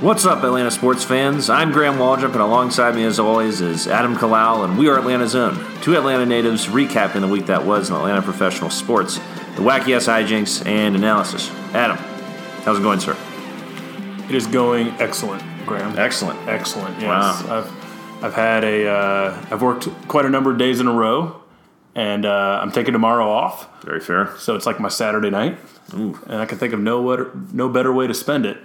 What's up, Atlanta sports fans? I'm Graham Waldrop, and alongside me, as always, is Adam Kalal, and we are Atlanta's own. Two Atlanta natives recapping the week that was in Atlanta professional sports, the wacky ass hijinks, and analysis. Adam, how's it going, sir? It is going excellent, Graham. Excellent. Excellent. Yes. Wow. I've I've had a uh, I've worked quite a number of days in a row, and uh, I'm taking tomorrow off. Very fair. So it's like my Saturday night, and I can think of no no better way to spend it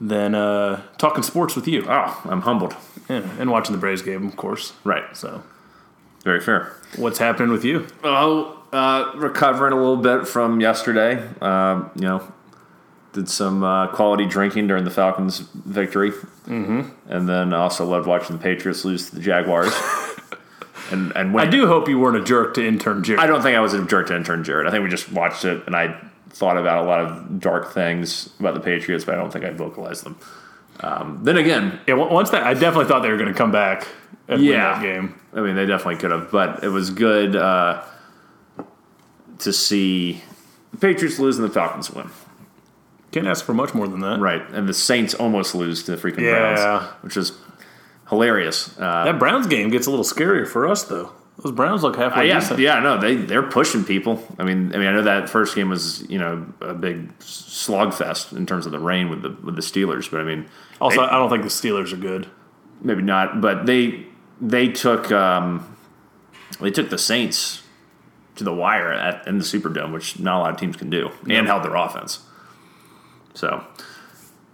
than uh, talking sports with you Oh, I'm humbled. yeah, and watching the Braves game, of course. Right. So, Very fair. what's happening with you? Oh, uh, recovering a little bit from yesterday. Um, you know, did some uh, quality drinking during the Falcons' victory, mm-hmm. and then also loved watching the Patriots lose to the Jaguars. and and I do hope you weren't a jerk to intern Jared. I don't think I was a jerk to intern Jared. I think we just watched it, and I thought about a lot of dark things about the Patriots, but I don't think I vocalized them. Um, then again, yeah, once that I definitely thought they were going to come back and Yeah. win that game. I mean, they definitely could have, but it was good uh, to see the Patriots lose and the Falcons win. Can't ask for much more than that. Right, and the Saints almost lose to the freaking Yeah. Browns, which is hilarious. Uh, That Browns game gets a little scarier for us though. Those Browns look uh, halfway yeah, decent. yeah, no, they they're pushing people. I mean, I mean, I know that first game was you know a big slogfest in terms of the rain with the with the Steelers, but I mean, Also, they- I don't think the Steelers are good. maybe not, but they they took um, they took the Saints to the wire at in the Superdome, which not a lot of teams can do, and held their offense. So,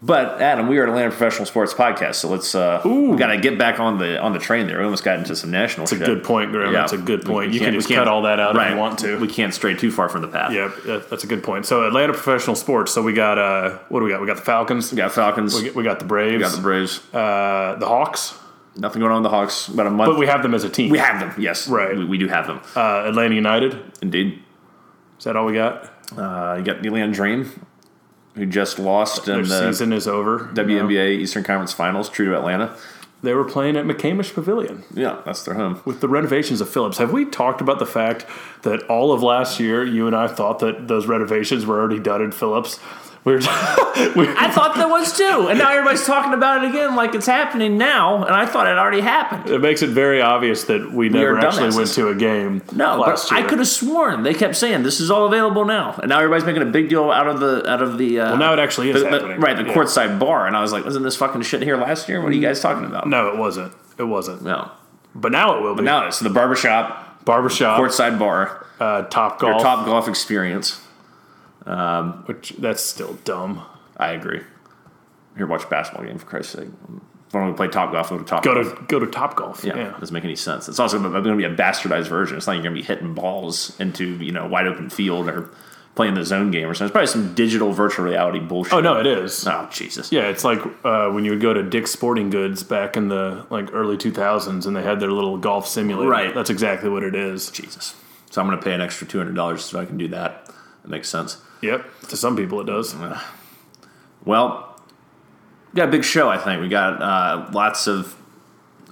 but Adam, we are an Atlanta Professional Sports Podcast, so let's uh, we got to get back on the on the train there. We almost got into some national. That's a good point, Graham. That's a good point. You can just cut all that out if you want to. We can't stray too far from the path. Yeah, yeah, that's a good point. So Atlanta professional sports. So we got uh, what do we got? We got the Falcons. We got Falcons. We got, we got the Braves. we got the Braves. uh, the Hawks. Nothing going on with the Hawks. About a month. But we have them as a team. we have them. Yes, Right. We, we do have them. uh, Atlanta United. Indeed. Is that all we got? Uh, you got the Atlanta Dream, who just lost Their in the season is over. WNBA Eastern Conference Finals, true to Atlanta. They were playing at McCamish Pavilion Yeah, that's their home. with the renovations of Phillips. Have we talked about the fact that all of last year, you and I thought that those renovations were already done in Phillips? We were, we I thought that was too, and now everybody's talking about it again like it's happening now, and I thought it already happened. It makes it very obvious that we never actually dumbasses. went to a game. No, but I could have sworn they kept saying this is all available now, and now everybody's making a big deal out of the out of the. Uh, Well, now it actually is the- happening. right? The Yeah. courtside bar, and I was like, wasn't this fucking shit here last year? What are you guys talking about? No, it wasn't. It wasn't. no. But now it will be. Now it's the barbershop, Barbershop, courtside bar, uh, Top your top golf experience. Which that's still dumb. I agree. Here, watch a basketball game for Christ's sake. Why don't we play top golf? Go to top Go to go to Top Golf. Yeah, Yeah. doesn't make any sense. It's also going to be a bastardized version. It's not you're going to be hitting balls into you know wide open field or playing the zone game or something. It's probably some digital virtual reality bullshit. Oh no, it is. Oh Jesus. Yeah, it's like uh, when you would go to Dick's Sporting Goods back in the like early 2000s, and they had their little golf simulator. Right. That's exactly what it is. Jesus. So I'm going to pay an extra two hundred dollars so I can do that. It makes sense. Yep. To some people, it does. Well, we got a big show. I think we got uh, lots of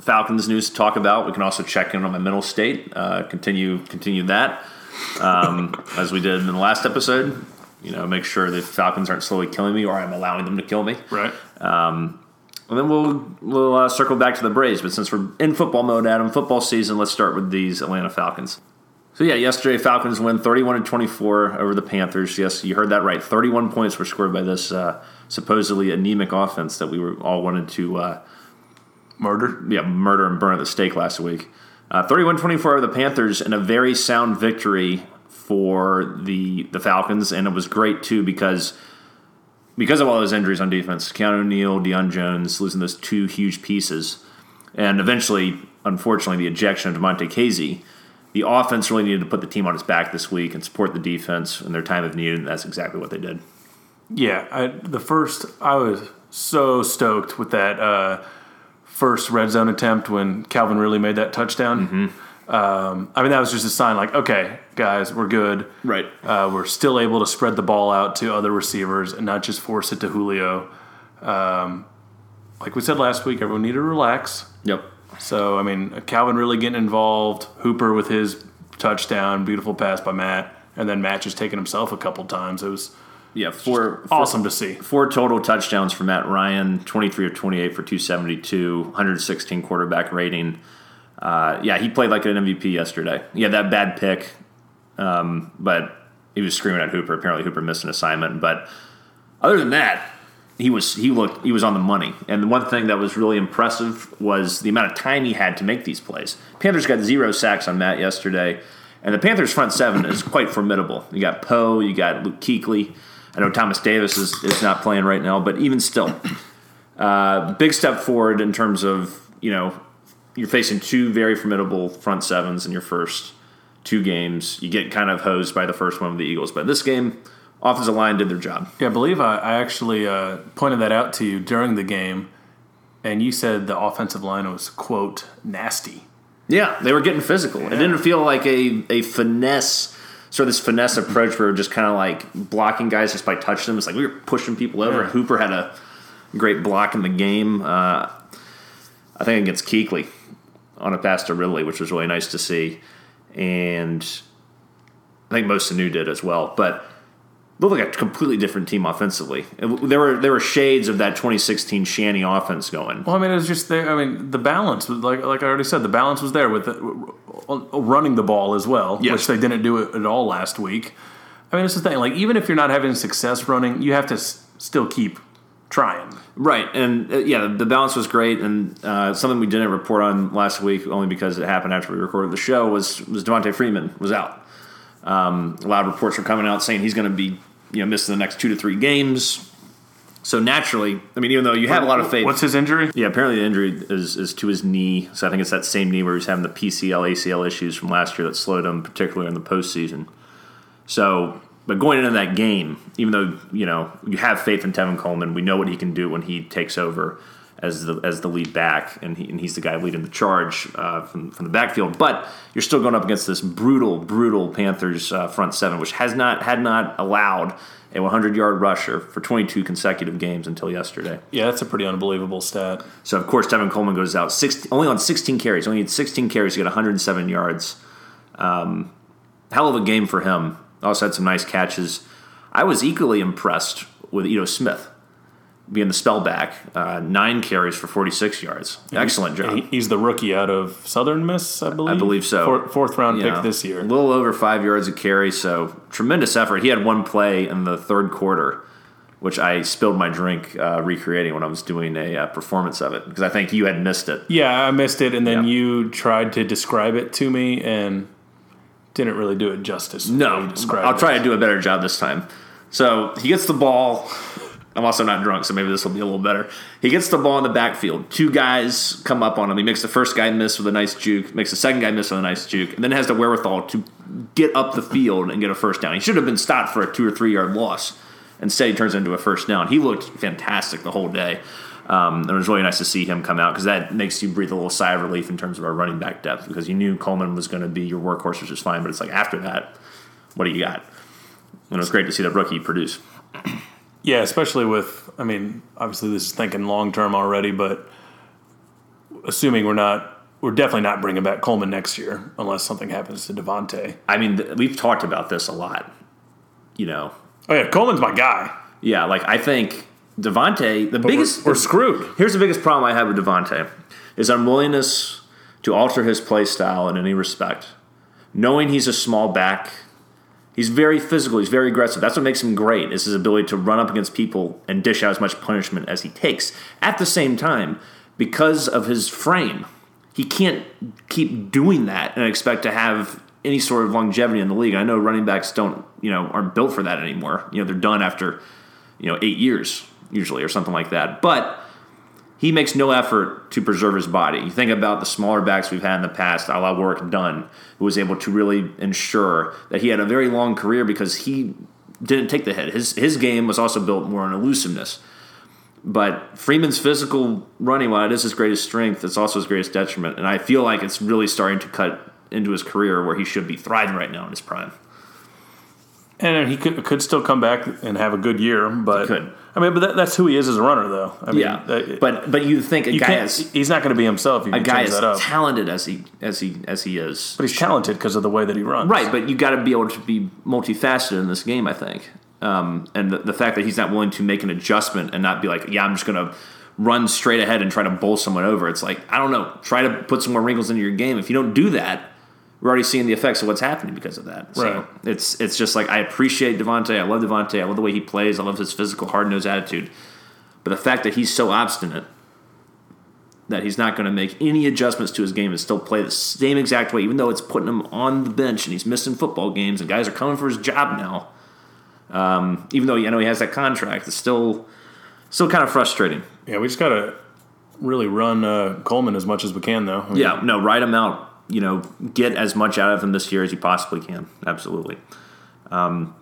Falcons news to talk about. We can also check in on my mental state. Uh, continue continue that um, as we did in the last episode. You know, make sure the Falcons aren't slowly killing me, or I'm allowing them to kill me. Right. And then we'll we'll uh, circle back to the Braves. But since we're in football mode, Adam, football season, let's start with these Atlanta Falcons. So yeah, yesterday Falcons win 31 to 24 over the Panthers. Yes, you heard that right. 31 points were scored by this uh, supposedly anemic offense that we were all wanted to uh, Murder. yeah, murder and burn at the stake last week. Uh, 31-24 over the Panthers and a very sound victory for the the Falcons, and it was great too because because of all those injuries on defense, Keanu O'Neal, Deion Jones losing those two huge pieces, and eventually, unfortunately, the ejection of Damontae Kazee. The offense really needed to put the team on its back this week and support the defense in their time of need, and that's exactly what they did. Yeah. I, the first, I was so stoked with that uh, first red zone attempt when Calvin really made that touchdown. Mm-hmm. Um, I mean, that was just a sign like, okay, guys, we're good. Right. Uh, we're still able to spread the ball out to other receivers and not just force it to Julio. Um, like we said last week, everyone needed to relax. Yep. So, I mean, Calvin really getting involved, Hooper with his touchdown, beautiful pass by Matt, and then Matt just taking himself a couple times. It was Yeah, four, four Awesome to see. Four total touchdowns for Matt Ryan, 23 of 28 for 272, 116 quarterback rating. Uh, yeah, he played like an MVP yesterday. Yeah, that bad pick, um, but he was screaming at Hooper. Apparently, Hooper missed an assignment. But other than that, he was he looked he was on the money. And the one thing that was really impressive was the amount of time he had to make these plays. Panthers got zero sacks on Matt yesterday, and the Panthers front seven is quite formidable. You got Poe, you got Luke Kuechly. I know Thomas Davis is, is not playing right now, but even still, uh, big step forward in terms of you know you're facing two very formidable front sevens in your first two games. You get kind of hosed by the first one of the Eagles, but this game, offensive line did their job. Yeah, I believe I, I actually uh, pointed that out to you during the game, and you said the offensive line was quote nasty. Yeah, they were getting physical. It didn't feel like a, a finesse, sort of this finesse approach where we're just kind of like blocking guys just by touching them. It's like we were pushing people over. Yeah. Hooper had a great block in the game. Uh, I think against Kuechly on a pass to Ridley, which was really nice to see. And I think Mo Sanu did as well. But looked like a completely different team offensively. There were there were shades of that 2016 Shanny offense going. Well, I mean, it was just there. I mean, the balance was like like I already said, the balance was there with the, running the ball as well, Yes. which they didn't do it at all last week. I mean, it's the thing. Like, even if you're not having success running, you have to s- still keep trying. Right, and uh, yeah, the balance was great, and uh, something we didn't report on last week, only because it happened after we recorded the show, was was Devonta Freeman was out. Um, a lot of reports were coming out saying he's going to be you know missing the next two to three games. So naturally, I mean, even though you have a lot of faith, What's his injury? yeah, apparently the injury is, is to his knee. So I think it's that same knee where he's having the PCL, ACL issues from last year that slowed him, particularly in the postseason. So, but going into that game, even though you know you have faith in Tevin Coleman, we know what he can do when he takes over as the as the lead back, and, he, and he's the guy leading the charge uh, from from the backfield. But you're still going up against this brutal, brutal Panthers uh, front seven, which has not had not allowed a 100 yard rusher for 22 consecutive games until yesterday. Yeah, that's a pretty unbelievable stat. So of course, Tevin Coleman goes out six, only on 16 carries. Only had 16 carries to get 107 yards. Um, hell of a game for him. Also had some nice catches. I was equally impressed with Ito Smith being the spellback. Uh, nine carries for 46 yards. Excellent job. He- He's the rookie out of Southern Miss, I believe. I believe so. Four- fourth round pick this year. A little over five yards a carry, so tremendous effort. He had one play in the third quarter, which I spilled my drink uh, recreating when I was doing a uh, performance of it because I think you had missed it. Yeah, I missed it, and then Yeah. you tried to describe it to me and didn't really do it justice. No, I'll it. try to do a better job this time. So he gets the ball. I'm also not drunk, so maybe this will be a little better. He gets the ball in the backfield. Two guys come up on him. He makes the first guy miss with a nice juke, makes the second guy miss with a nice juke, and then has the wherewithal to get up the field and get a first down. He should have been stopped for a two or three yard loss. Instead, he turns into a first down. He looked fantastic the whole day. Um, it was really nice to see him come out because that makes you breathe a little sigh of relief in terms of our running back depth because you knew Coleman was going to be your workhorse, which is fine. But it's like after that, what do you got? And it was great to see that rookie produce. Yeah, especially with, I mean, obviously this is thinking long term already, but assuming we're not, we're definitely not bringing back Coleman next year unless something happens to Devonta. I mean, th- we've talked about this a lot. You know, Oh yeah, Coleman's my guy. yeah, like I think Devonta, the biggest, we're, we're screwed. Here's the biggest problem I have with Devonta: is unwillingness to alter his play style in any respect. Knowing he's a small back, he's very physical. He's very aggressive. That's what makes him great. Is his ability to run up against people and dish out as much punishment as he takes. At the same time, because of his frame, he can't keep doing that and expect to have any sort of longevity in the league. I know running backs don't, you know, aren't built for that anymore. You know, they're done after, you know, eight years usually or something like that. But he makes no effort to preserve his body. You think about the smaller backs we've had in the past, a la Warrick Dunn, who was able to really ensure that he had a very long career because he didn't take the hit. His his game was also built more on elusiveness. But Freeman's physical running, while it is his greatest strength, it's also his greatest detriment. And I feel like it's really starting to cut into his career where he should be thriving right now in his prime. And he could could still come back and have a good year, but. I mean, but that, that's who he is as a runner, though. I mean, Yeah, that- but but you think a you guy is He's not going to be himself. A guy as talented as he as he as he is, But he's talented because of the way that he runs. Right, but you got to be able to be multifaceted in this game. I think Um, and the, the fact that he's not willing to make an adjustment and not be like, yeah, I'm just going to run straight ahead and try to bowl someone over. It's like, I don't know, try to put some more wrinkles into your game. If you don't do that, we're already seeing the effects of what's happening because of that. So Right. it's it's just like I appreciate Devonta. I love Devonta. I love the way he plays. I love his physical, hard nosed attitude. But the fact that he's so obstinate that he's not going to make any adjustments to his game and still play the same exact way, even though it's putting him on the bench and he's missing football games and guys are coming for his job now. Um, even though I know he has that contract, it's still still kind of frustrating. Yeah, we just got to really run uh, Coleman as much as we can, though. I mean, Yeah, no, write him out. You know, get as much out of him this year as you possibly can. Absolutely. Um,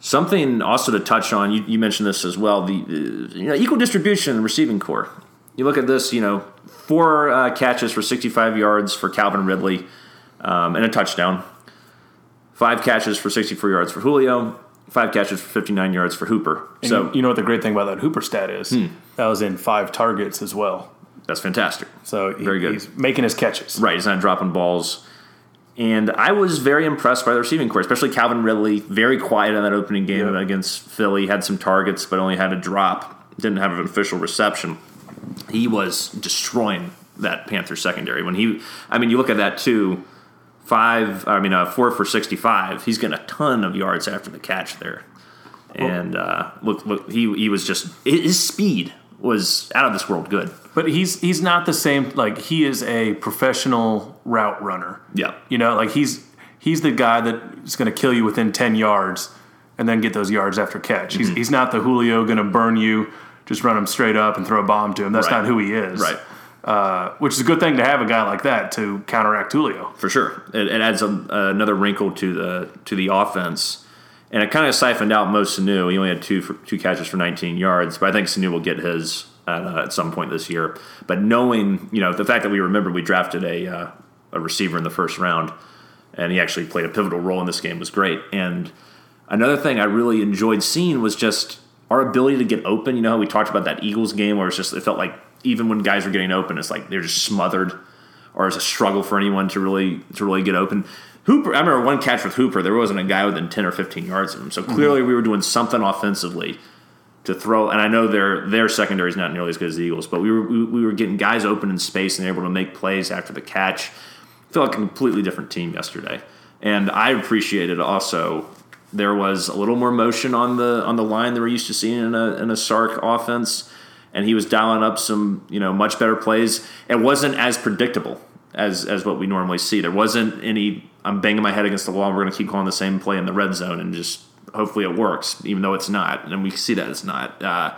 something also to touch on. You, you mentioned this as well. The uh, you know equal distribution in the receiving core. You look at this. You know, four uh, catches for 65 yards for Calvin Ridley um, and a touchdown. Five catches for 64 yards for Julio. Five catches for 59 yards for Hooper. And so you, you know what the great thing about that Hooper stat is? That was in five targets as well. That's fantastic. So he- Very good. he's making his catches. Right, he's not dropping balls. And I was very impressed by the receiving core, especially Calvin Ridley. Very quiet in that opening game Yeah. against Philly. Had some targets, but only had a drop. Didn't have an official reception. He was destroying that Panther secondary. When he, I mean, you look at that too. Five, I mean, uh, four for sixty-five. He's getting a ton of yards after the catch there. And uh, look, look, he he was just his speed was out of this world good. But he's he's not the same. Like he is a professional route runner. Yeah, You know, like he's he's the guy that's going to kill you within ten yards and then get those yards after catch. He's Mm-hmm. he's not the Julio going to burn you. Just run him straight up and throw a bomb to him. That's Right. not who he is. right. Uh, which is a good thing to have a guy like that to counteract Julio. for sure. It, it adds a, another wrinkle to the to the offense, and it kind of siphoned out Mo Sanu. He only had two for, two catches for 19 yards, but I think Sanu will get his at, uh, at some point this year. But knowing you know the fact that we remember we drafted a uh, a receiver in the first round, and he actually played a pivotal role in this game was great. And another thing I really enjoyed seeing was just our ability to get open. You know how we talked about that Eagles game where it's just it felt like even when guys were getting open, it's like they're just smothered, or it's a struggle for anyone to really to really get open. Hooper, I remember one catch with Hooper. There wasn't a guy within ten or fifteen yards of him, so clearly we were doing something offensively to throw. And I know their their secondary is not nearly as good as the Eagles, but we were we, we were getting guys open in space and able to make plays after the catch. I feel like a completely different team yesterday, and I appreciated also there was a little more motion on the on the line than we're used to seeing in a in a Sark offense, and he was dialing up some you know much better plays. It wasn't as predictable as as what we normally see. There wasn't any. I'm banging my head against the wall. We're going to keep calling the same play in the red zone and just hopefully it works, even though it's not, and we see that it's not. Uh,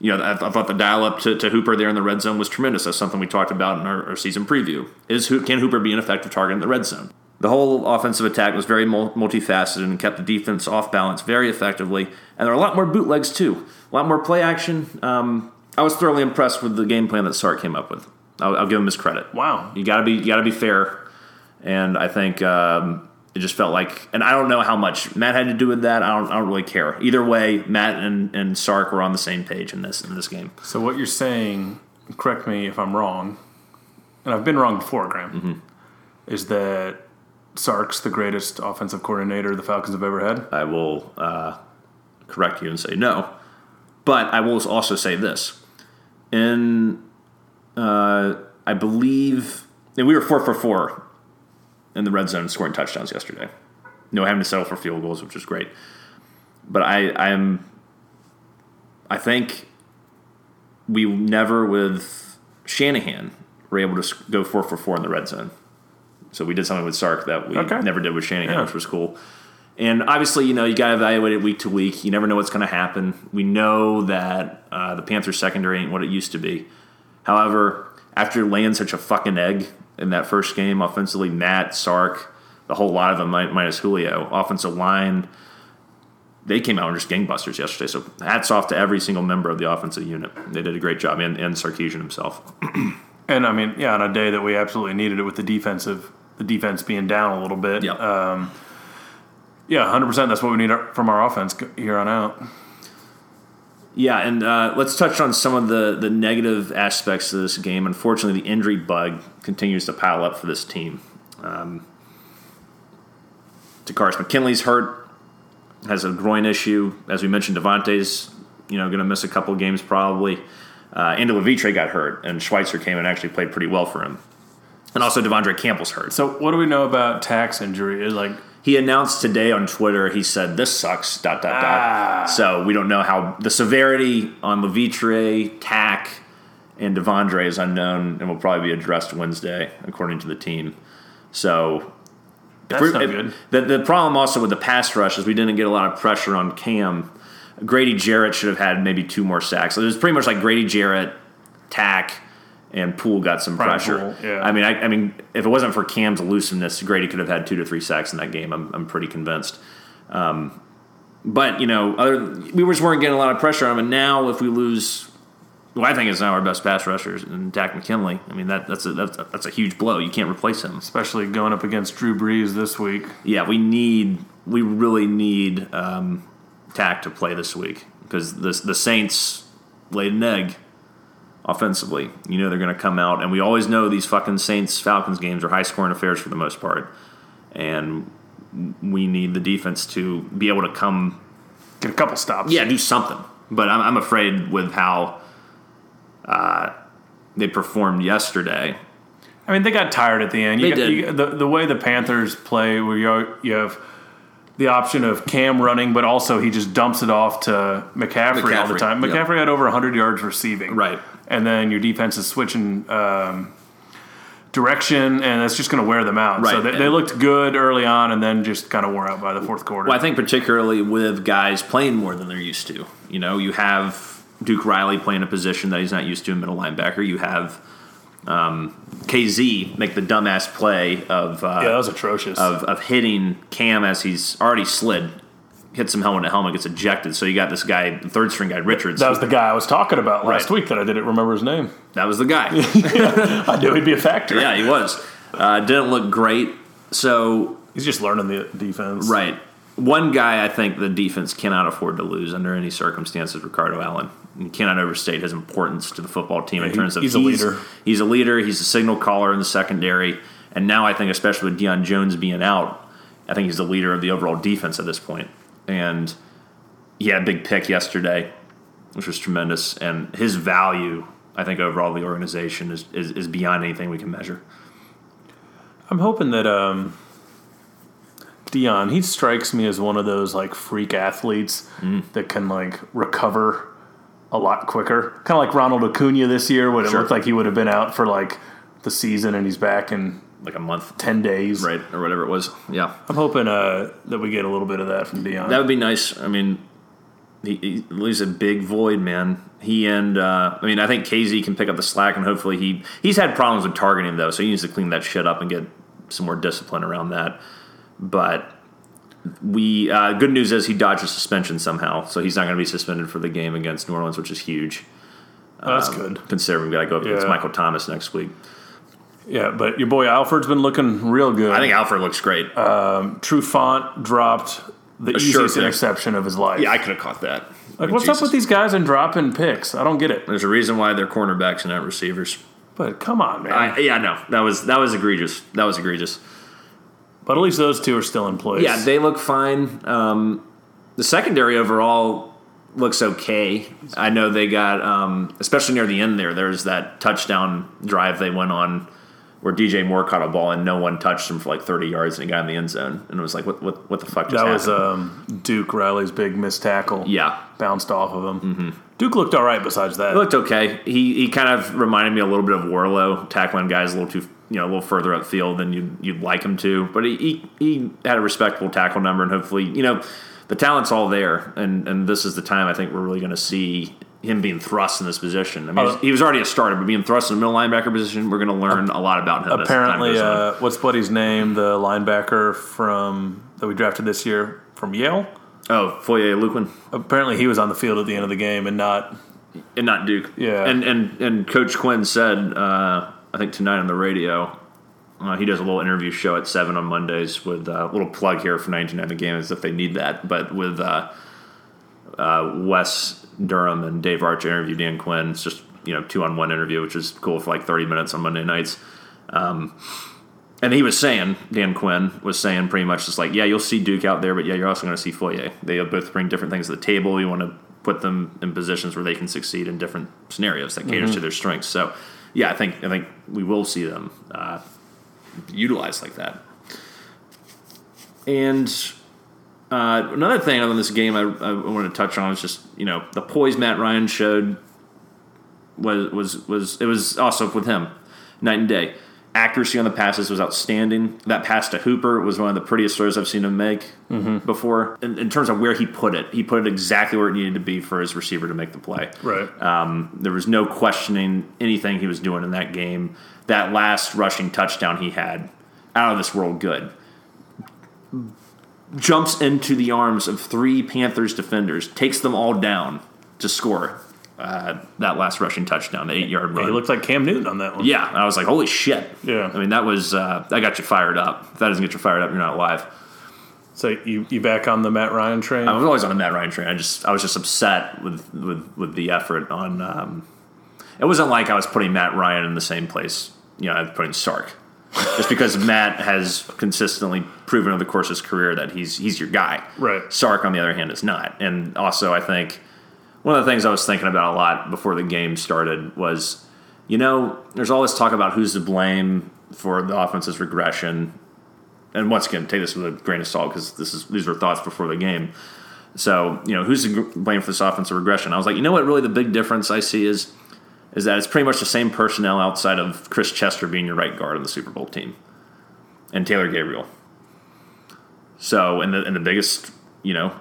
you know, I, I thought the dial up to, to Hooper there in the red zone was tremendous. That's something we talked about in our, our season preview. Is who can Hooper be an effective target in the red zone? The whole offensive attack was very multifaceted and kept the defense off balance very effectively. And there are a lot more bootlegs too, a lot more play action. Um, I was thoroughly impressed with the game plan that Sark came up with. I'll, I'll give him his credit. Wow. You gotta be you gotta be fair, and I think um, it just felt like, and I don't know how much Matt had to do with that. I don't, I don't really care. Either way, Matt and, and Sark were on the same page in this in this game. So what you're saying, correct me if I'm wrong, and I've been wrong before, Graham, Mm-hmm. is that Sark's the greatest offensive coordinator the Falcons have ever had? I will uh, correct you and say no, but I will also say this: in uh, I believe and we were four for four in the red zone scoring touchdowns yesterday. No having to settle for field goals, which was great. But I, I am, I think we never with Shanahan were able to go four for four in the red zone. So we did something with Sark that we Okay. never did with Shanahan, Yeah. which was cool. And obviously, you know, you got to evaluate it week to week. You never know what's going to happen. We know that uh, the Panthers secondary ain't what it used to be. However, after laying such a fucking egg in that first game, offensively, Matt, Sark, the whole lot of them, minus Julio, offensive line, they came out and just gangbusters yesterday. So hats off to every single member of the offensive unit. They did a great job, and, and Sarkeesian himself. And I mean, yeah, on a day that we absolutely needed it with the defensive, the defense being down a little bit. Yeah. Um, yeah, 100%. That's what we need from our offense here on out. Yeah, and uh, let's touch on some of the, the negative aspects of this game. Unfortunately, the injury bug continues to pile up for this team. Um, Takkarist McKinley's hurt. has a groin issue. As we mentioned, Devonta's you know going to miss a couple games probably. Uh, Andy Levitre got hurt, and Schweitzer came and actually played pretty well for him. And also De'Vondre Campbell's hurt. So what do we know about Tak's injury? Like He announced today on Twitter. He said, "This sucks." Dot dot Ah. dot. So we don't know how the severity on Levitre, Tak, and Devondre is unknown, and will probably be addressed Wednesday, according to the team. So that's not good. The, the problem also with the pass rush is we didn't get a lot of pressure on Cam. Grady Jarrett should have had maybe two more sacks. So it was pretty much like Grady Jarrett, Tak, and Poole got some Brian pressure. Poole, yeah. I mean, I, I mean, if it wasn't for Cam's elusiveness, Grady could have had two to three sacks in that game. I'm, I'm pretty convinced. Um, but you know, other we just weren't getting a lot of pressure on him. And now, if we lose, well, I think it's now our best pass rushers and Tak McKinley. I mean, that that's a that's a, that's a huge blow. You can't replace him. Especially going up against Drew Brees this week. Yeah, we need we really need um, Tak to play this week because the the Saints laid an egg offensively. You know they're going to come out, and we always know these fucking Saints Falcons games are high scoring affairs for the most part, and we need the defense to be able to come Get a couple stops. yeah, do something. But I'm, I'm afraid with how uh, they performed yesterday. I mean, they got tired at the end. You They got, did. You, the the way the Panthers play, where you you have the option of Cam running, but also he just dumps it off to McCaffrey, all the McCaffrey, time. yep. McCaffrey had over 100 yards receiving. Right. And then your defense is switching um, direction, and it's just going to wear them out. So they, they looked good early on, and then just kind of wore out by the fourth quarter. Well, I think particularly with guys playing more than they're used to. You know, you have Duke Riley playing a position that he's not used to in middle linebacker. You have um, Kazee make the dumbass play of uh, yeah, that was atrocious. of, of hitting Cam as he's already slid, hits him helmet to helmet, gets ejected. So you got this guy, the third string guy, Richards. that was the guy I was talking about last Right. week that I didn't remember his name. that was the guy. I knew he'd be a factor. yeah, he was. Uh, didn't look great. So He's just learning the defense. Right. One guy I think the defense cannot afford to lose under any circumstances, Ricardo Allen. You cannot overstate his importance to the football team in he- terms of he's a leader. He's a leader. He's a signal caller in the secondary, and now I think, especially with Deion Jones being out, I think he's the leader of the overall defense at this point. And he had a big pick yesterday, which was tremendous. And his value, I think, overall the organization is, is, is beyond anything we can measure. I'm hoping that um, Deion he strikes me as one of those like freak athletes Mm. that can like recover a lot quicker. Kind of like Ronald Acuna this year, when it looked like he would have been out for like the season, and he's back in Like a month, ten days. right, or whatever it was. Yeah. I'm hoping uh, that we get a little bit of that from Deion. That would be nice. I mean, he, he leaves a big void, man. He and uh, I mean, I think Kazee can pick up the slack, and hopefully he he's had problems with targeting though, so he needs to clean that shit up and get some more discipline around that. But we uh, good news is he dodged a suspension somehow, so he's not going to be suspended for the game against New Orleans, which is huge. Oh, that's good. Considering we've got to go up against Michael Thomas next week. Yeah, but your boy Alford's been looking real good. I think Alfred looks great. Trufant dropped the A sure easiest pick. interception of his life. yeah, I could have caught that. like, what's up with these guys and dropping picks? I don't get it. There's a reason why they're cornerbacks and not receivers. But come on, man. I, yeah, no, that was that was egregious. That was egregious. but at least those two are still in place. Yeah, they look fine. Um, the secondary overall looks okay. I know they got, um, especially near the end there. There's that touchdown drive they went on where DJ Moore caught a ball and no one touched him for like 30 yards and he got in the end zone and it was like, what what, what the fuck just That was um, Duke Riley's big missed tackle. yeah, Bounced off of him. Mm-hmm. Duke looked all right besides that. it looked okay. He he kind of reminded me a little bit of Worrilow, tackling guys a little too you know a little further upfield than you'd, you'd like him to. But he, he he had a respectable tackle number, and hopefully you know the talent's all there. And and this is the time I think we're really going to see him being thrust in this position. I mean, he was- he was already a starter, but being thrust in the middle linebacker position, we're going to learn a lot about him. Apparently, uh, what's Buddy's name? The linebacker from that we drafted this year from Yale. oh, Foye Oluokun. Apparently, he was on the field at the end of the game and not. and not Duke. Yeah. And and and Coach Quinn said, uh, I think tonight on the radio, uh, he does a little interview show at seven on Mondays with uh, a little plug here for 1990 Games if they need that, but with uh, uh, Wes Durham and Dave Archer interviewed Dan Quinn. It's just you know two on one interview, which is cool for like 30 minutes on Monday nights. Um, and he was saying, Dan Quinn was saying pretty much just like, yeah, you'll see Duke out there, but yeah, you're also going to see Foye. They both bring different things to the table. You want to put them in positions where they can succeed in different scenarios that caters to their strengths. So, yeah, I think I think we will see them uh, utilized like that. And uh, another thing on this game I, I wanted to touch on is just you know the poise Matt Ryan showed was was was it was also with him night and day. Accuracy on the passes was outstanding. That pass to Hooper was one of the prettiest throws I've seen him make before. In, in terms of where he put it, he put it exactly where it needed to be for his receiver to make the play. Right. Um, there was no questioning anything he was doing in that game. That last rushing touchdown he had, out of this world good. Jumps into the arms of three Panthers defenders, takes them all down to score uh, that last rushing touchdown, the eight yard run. he looked like Cam Newton on that one. yeah, I was like, holy shit. Yeah. I mean, that was, uh, that got you fired up. If that doesn't get you fired up, you're not alive. So you you back on the Matt Ryan train? I was always on the Matt Ryan train. I just I was just upset with with, with the effort on. Um, it wasn't like I was putting Matt Ryan in the same place. You know, I was putting Sark, just because Matt has consistently proven over the course of his career that he's he's your guy. Right. Sark, on the other hand, is not. And also, I think one of the things I was thinking about a lot before the game started was, you know, there's all this talk about who's to blame for the offense's regression and once again, take this with a grain of salt because this is these were thoughts before the game. So you know, who's to blame for this offensive regression? I was like, you know what? Really, the big difference I see is is that it's pretty much the same personnel outside of Chris Chester being your right guard on the Super Bowl team, and Taylor Gabriel. So, and the and the biggest you know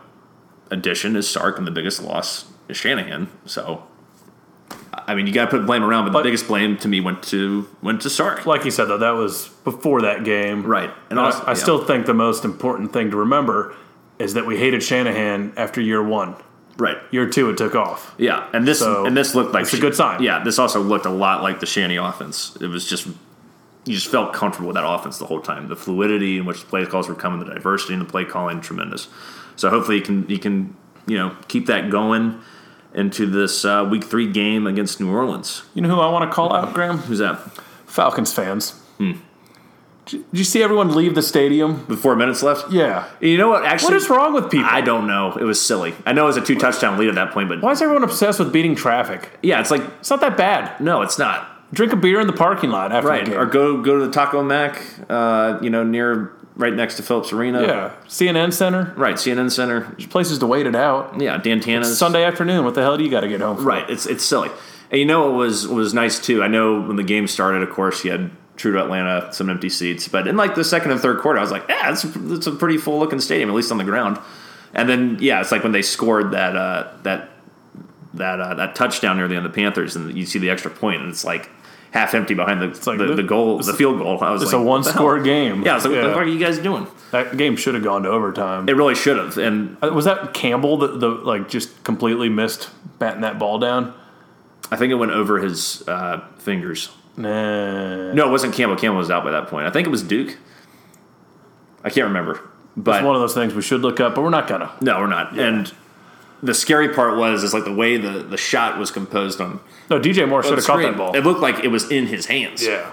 addition is Sark, and the biggest loss is Shanahan. So. I mean, you got to put blame around, but, But- the biggest blame to me went to went to Sark. like you said though, that was before that game. Right. And And also- I, I yeah. still think the most important thing to remember is that we hated Shanahan after year one. Right. Year two, it took off. Yeah, and this So, and this looked like it's a good sign. Yeah, this also looked a lot like the Shanny offense. It was just you just felt comfortable with that offense the whole time. The fluidity in which the play calls were coming, the diversity in the play calling, tremendous. So hopefully you can he can you know keep that going into this uh, week three game against New Orleans. You know who I want to call out, Graham? Who's that? Falcons fans. Hmm. Did you- see everyone leave the stadium? With four minutes left. Yeah. You know what? Actually, What is wrong with people? I don't know. It was silly. I know it was a two touchdown lead at that point, but Why is everyone obsessed with beating traffic? yeah, it's like It's not that bad. no, it's not. Drink a beer in the parking lot after Right, the game. or go go to the Taco Mac, uh, you know, near right next to Phillips Arena. yeah. CNN Center. Right, CNN Center. Places to wait it out. Yeah, Dantanna's. Sunday afternoon. What the hell do you got to get home for? Right, it's it's silly. And you know what was was nice too? I know when the game started, of course, you had true to Atlanta, some empty seats. But in like the second and third quarter, I was like, yeah, it's it's a pretty full looking stadium, at least on the ground. And then yeah, it's like when they scored that uh, that that uh, that touchdown near the end of the Panthers, and you see the extra point, and it's like half empty behind the like the, the- goal, the field goal. I was It's like, a one score game. Yeah, I was like, what the fuck are you guys doing? That game should have gone to overtime. It really should have. And Uh, was that Campbell that the like just completely missed batting that ball down? I think it went over his uh, fingers. Nah. No, it wasn't Campbell. Campbell was out by that point. I think it was Duke. I can't remember. But It's one of those things we should look up, but we're not gonna. no, we're not. And the scary part was is like the way the, the shot was composed on No, DJ Moore should have caught that ball. It looked like it was in his hands. yeah.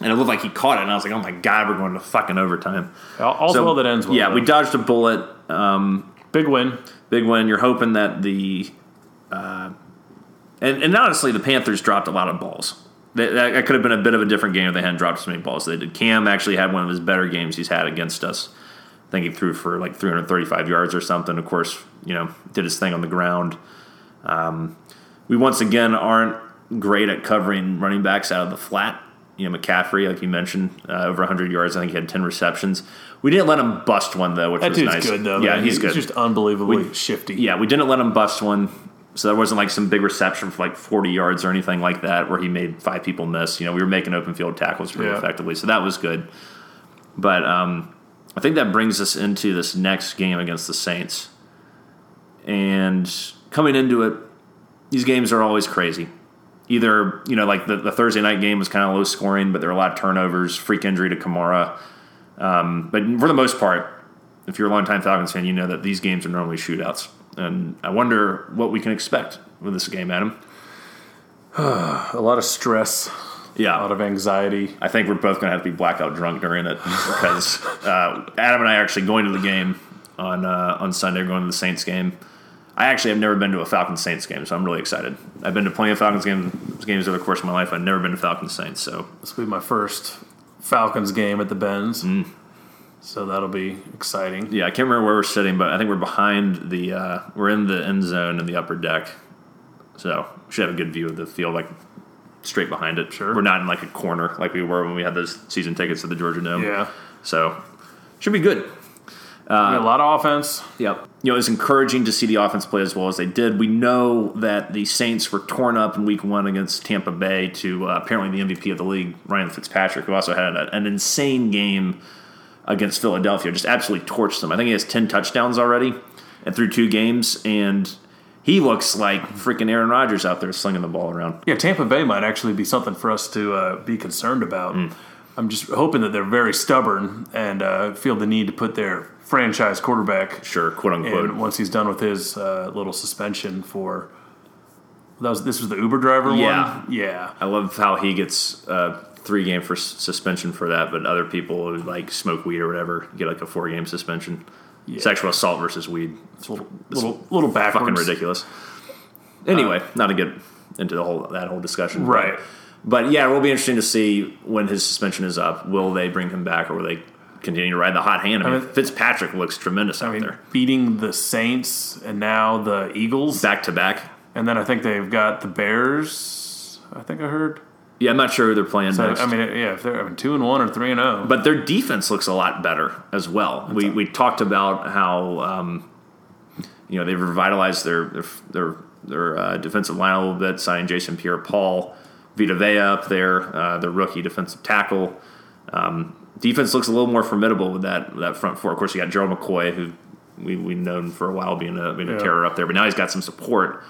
And it looked like he caught it. And I was like, oh my God, we're going to fucking overtime. All- All's So, well that ends well. Yeah, we dodged a bullet. Um, big win. big win. You're hoping that the. Uh, and, and honestly, the Panthers dropped a lot of balls. That, that that could have been a bit of a different game if they hadn't dropped so many balls. They did. Cam actually had one of his better games he's had against us. I think he threw for like 335 yards or something. Of course, you know, did his thing on the ground. Um, we once again aren't great at covering running backs out of the flat. You know, McCaffrey, like you mentioned, uh, over 100 yards. I think he had 10 receptions. We didn't let him bust one though, which That was dude's nice. good though. Yeah, man. he's good. just unbelievably shifty. Yeah, we didn't let him bust one. So there wasn't like some big reception for like 40 yards or anything like that where he made five people miss. You know, we were making open field tackles pretty Yeah. effectively. So that was good. But um, I think that brings us into this next game against the Saints. And coming into it, these games are always crazy. Either, you know, like the, the Thursday night game was kind of low scoring, but there were a lot of turnovers, freak injury to Kamara. Um, but for the most part, if you're a longtime Falcons fan, you know that these games are normally shootouts. And I wonder what we can expect with this game, Adam. A lot of stress. Yeah. a lot of anxiety. I think we're both going to have to be blackout drunk during it because uh, Adam and I are actually going to the game on uh, on Sunday. We're going to the Saints game. I actually have never been to a Falcons Saints game, so I'm really excited. I've been to plenty of Falcons games games over the course of my life. I've never been to Falcons Saints, so This will be my first Falcons game at the Benz, Mm. So that'll be exciting. yeah, I can't remember where we're sitting, but I think we're behind the uh, we're in the end zone in the upper deck, so we should have a good view of the field, like straight behind it. Sure. we're not in like a corner like we were when we had those season tickets to the Georgia Dome. Yeah, so should be good. a lot of offense. Yep. You know, it's encouraging to see the offense play as well as they did. We know that the Saints were torn up in week one against Tampa Bay to uh, apparently the MVP of the league, Ryan Fitzpatrick, who also had a, an insane game against Philadelphia, just absolutely torched them. I think he has 10 touchdowns already and through two games, and he looks like freaking Aaron Rodgers out there slinging the ball around. Yeah, Tampa Bay might actually be something for us to uh, be concerned about. Mm. I'm just hoping that they're very stubborn and uh, feel the need to put their franchise quarterback Sure, quote unquote. once he's done with his uh, little suspension for. That was this was the Uber driver Yeah. one. Yeah, I love how he gets a three game for suspension for that, but other people who like smoke weed or whatever get like a four game suspension. Sexual assault versus weed. it's a little little, little backwards. Fucking ridiculous. Anyway, uh, not to get into the whole that whole discussion, Right. But, yeah, it will be interesting to see when his suspension is up. Will they bring him back, or will they continue to ride the hot hand? I mean, mean- Fitzpatrick looks tremendous out I mean, there, beating the Saints and now the Eagles, back to back. and then I think they've got the Bears. I think I heard. Yeah, I'm not sure who they're playing So, next. I mean, yeah, if they're I mean, two and one or three and oh. zero, But their defense looks a lot better as well. We, we talked about how um, you know they've revitalized their their their, their uh, defensive line a little bit, signing Jason Pierre-Paul, Vita Vea up there, uh, the rookie defensive tackle. Um, defense looks a little more formidable with that that front four. Of course, you got Gerald McCoy, who we we've known for a while being a being a Yeah. terror up there, but now he's got some support.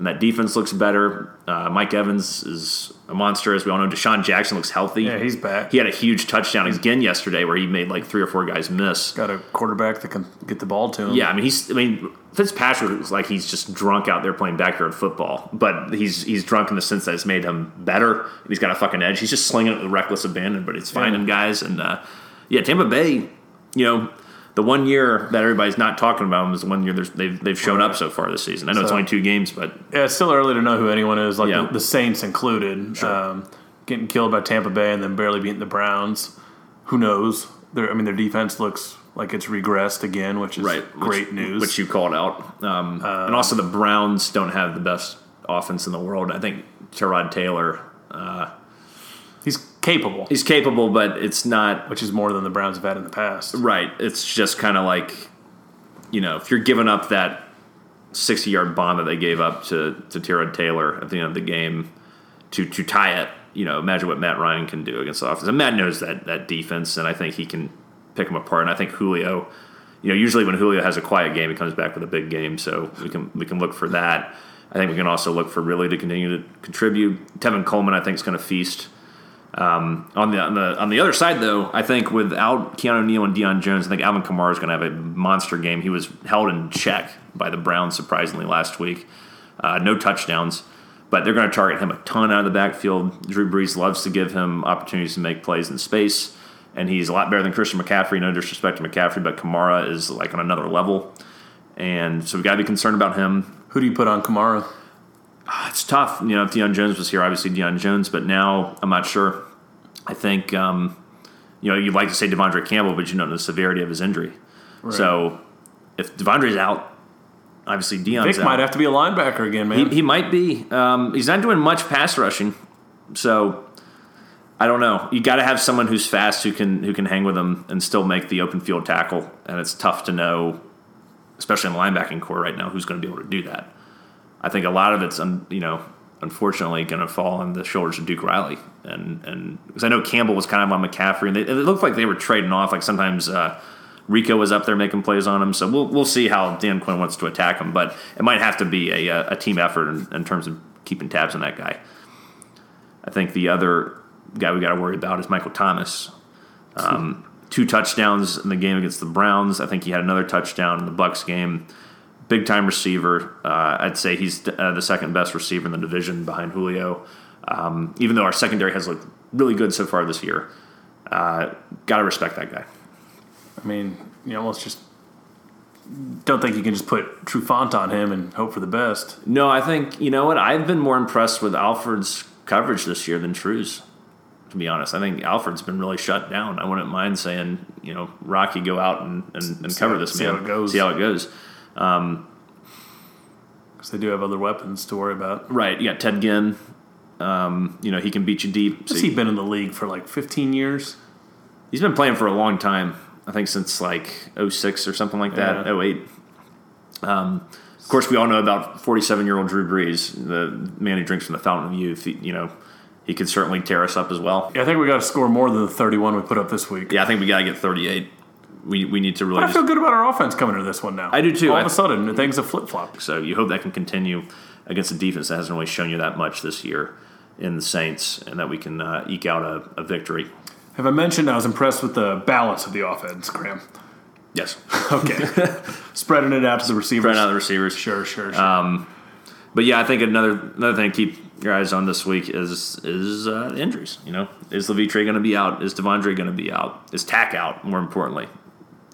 And that defense looks better. Uh, Mike Evans is a monster, as we all know. DeSean Jackson looks healthy. yeah, he's back. He had a huge touchdown again yesterday where he made like three or four guys miss. got a quarterback that can get the ball to him. Yeah, I mean he's I mean Fitzpatrick looks like he's just drunk out there playing backyard football, but he's he's drunk in the sense that it's made him better. He's got a fucking edge. He's just slinging it with reckless abandon, but it's finding guys. And uh, yeah, Tampa Bay, you know, the one year that everybody's not talking about them is the one year they've they've shown up so far this season. I know it's only two games, but Yeah, it's still early to know who anyone is, like Yeah. the, the Saints included. Um, getting killed by Tampa Bay and then barely beating the Browns. Who knows? Their, I mean, their defense looks like it's regressed again, which is right, great which, news. Which you called out, um, and also the Browns don't have the best offense in the world. I think Tyrod Taylor. He's capable, He's capable, but it's not which is more than the Browns have had in the past. right. It's just kind of like, you know, if you're giving up that 60 yard bomb that they gave up to to Tyrod Taylor at the end of the game to to tie it, you know, imagine what Matt Ryan can do against the offense. And Matt knows that that defense, and I think he can pick them apart. And I think Julio, you know, usually when Julio has a quiet game, he comes back with a big game. So we can we can look for that. I think we can also look for Ridley to continue to contribute. Tevin Coleman, I think, is going to feast. Um, on the on the on the other side, though, I think without Keanu Neal and Deion Jones, I think Alvin Kamara is going to have a monster game. He was held in check by the Browns surprisingly last week. Uh, no touchdowns, but they're going to target him a ton out of the backfield. Drew Brees loves to give him opportunities to make plays in space, and he's a lot better than Christian McCaffrey. No disrespect to McCaffrey, but Kamara is like on another level, and so we got to be concerned about him. Who do you put on Kamara? It's tough. You know, if Deion Jones was here, obviously Deion Jones, but now I'm not sure. I think, um, you know, you'd like to say Devondre Campbell, but you don't know the severity of his injury. So if Devondre's out, obviously Deion's Vic out. might have to be a linebacker again, man. he, he might be. Um, he's not doing much pass rushing, so I don't know. You got to have someone who's fast who can who can hang with him and still make the open field tackle. And it's tough to know, especially in the linebacking core right now, who's going to be able to do that. I think a lot of it's un, you know unfortunately going to fall on the shoulders of Duke Riley and and because I know Campbell was kind of on McCaffrey and they, it looked like they were trading off. Like sometimes uh, Rico was up there making plays on him, so we'll we'll see how Dan Quinn wants to attack him. But it might have to be a a team effort in, in terms of keeping tabs on that guy. I think the other guy we got to worry about is Michael Thomas. Um, two touchdowns in the game against the Browns. I think he had another touchdown in the Bucs game. Big time receiver. Uh, I'd say he's uh, the second best receiver in the division behind Julio. Um, even though our secondary has looked really good so far this year, uh, gotta respect that guy. I mean, you almost just don't think you can just put Trufant on him and hope for the best. No, I think you know what. I've been more impressed with Alford's coverage this year than True's. To be honest, I think Alford's been really shut down. I wouldn't mind saying, you know, Rocky, go out and, and, and cover this see man. how it goes. See how it goes. Because they do have other weapons to worry about. Right. You got Ted Ginn. Um, you know, he can beat you deep. So Has he been in the league for like 15 years? he's been playing for a long time. I think since like 06 or something like that, Yeah. 08. Um, of course, we all know about 47 year old Drew Brees, the man who drinks from the fountain of youth. He, you know, he could certainly tear us up as well. Yeah, I think we got to score more than the 31 we put up this week. Yeah, I think we got to get 38. We, we need to really But I feel good about our offense coming into this one now. I do too. All I- of a sudden, things have flip flopped. so you hope that can continue against a defense that hasn't really shown you that much this year in the Saints and that we can uh, eke out a, a victory. Have I mentioned I was impressed with the balance of the offense, Graham? Yes. Okay. Spreading it out to the receivers. Spread out the receivers. Sure, sure, sure. But yeah, I think another another thing to keep your eyes on this week is is uh, injuries. You know, is Levitre going to be out? Is De'Vondre going to be out? Is Tak out? More importantly,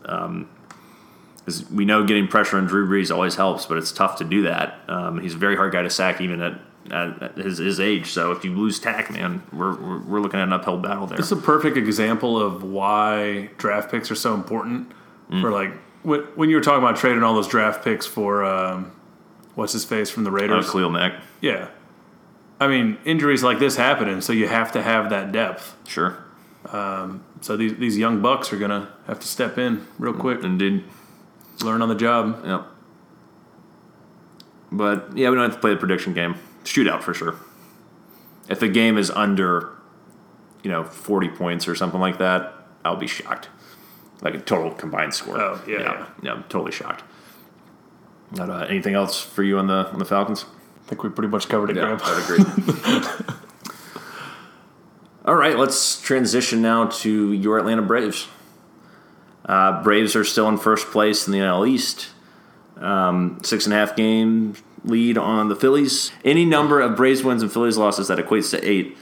because we know getting pressure on Drew Brees always helps, but it's tough to do that. Um, he's a very hard guy to sack, even at, at, his, his age. So if you lose Tak, man, we're, we're, we're looking at an uphill battle there. This is a perfect example of why draft picks are so important. Mm. For like, when when you were talking about trading all those draft picks for, um, what's his face from the Uh, Raiders? Khalil Mack, yeah. I mean, injuries like this happen, and so you have to have that depth. sure, So these, these young bucks are going to have to step in real quick, indeed, learn on the job. yep. But yeah, we don't have to play the prediction game. Shootout for sure. If the game is under, you know, forty points or something like that, I'll be shocked. Like a total combined score. Oh, yeah, yeah, yeah I'm totally shocked. Not, uh, anything else for you on the on the Falcons? I think we pretty much covered it, Graham. I'd agree. All right, let's transition now to your Atlanta Braves. Uh, Braves are still in first place in the NL East. Um, six and a half game lead on the Phillies. Any number of Braves wins and Phillies losses that equates to eight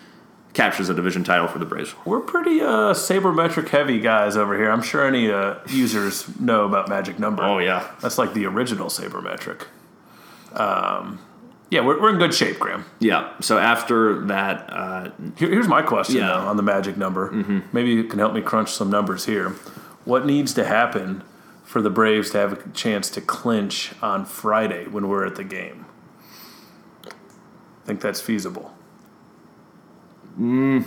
captures a division title for the Braves. We're pretty uh, sabermetric heavy guys over here. I'm sure any uh, users know about magic number. Oh, yeah. That's like the original sabermetric. Um, yeah, we're, we're in good shape, Graham. Yeah. So after that, uh, Here, here's my question Yeah. though, on the magic number. Maybe you can help me crunch some numbers here. What needs to happen for the Braves to have a chance to clinch on Friday when we're at the game? I think that's feasible? we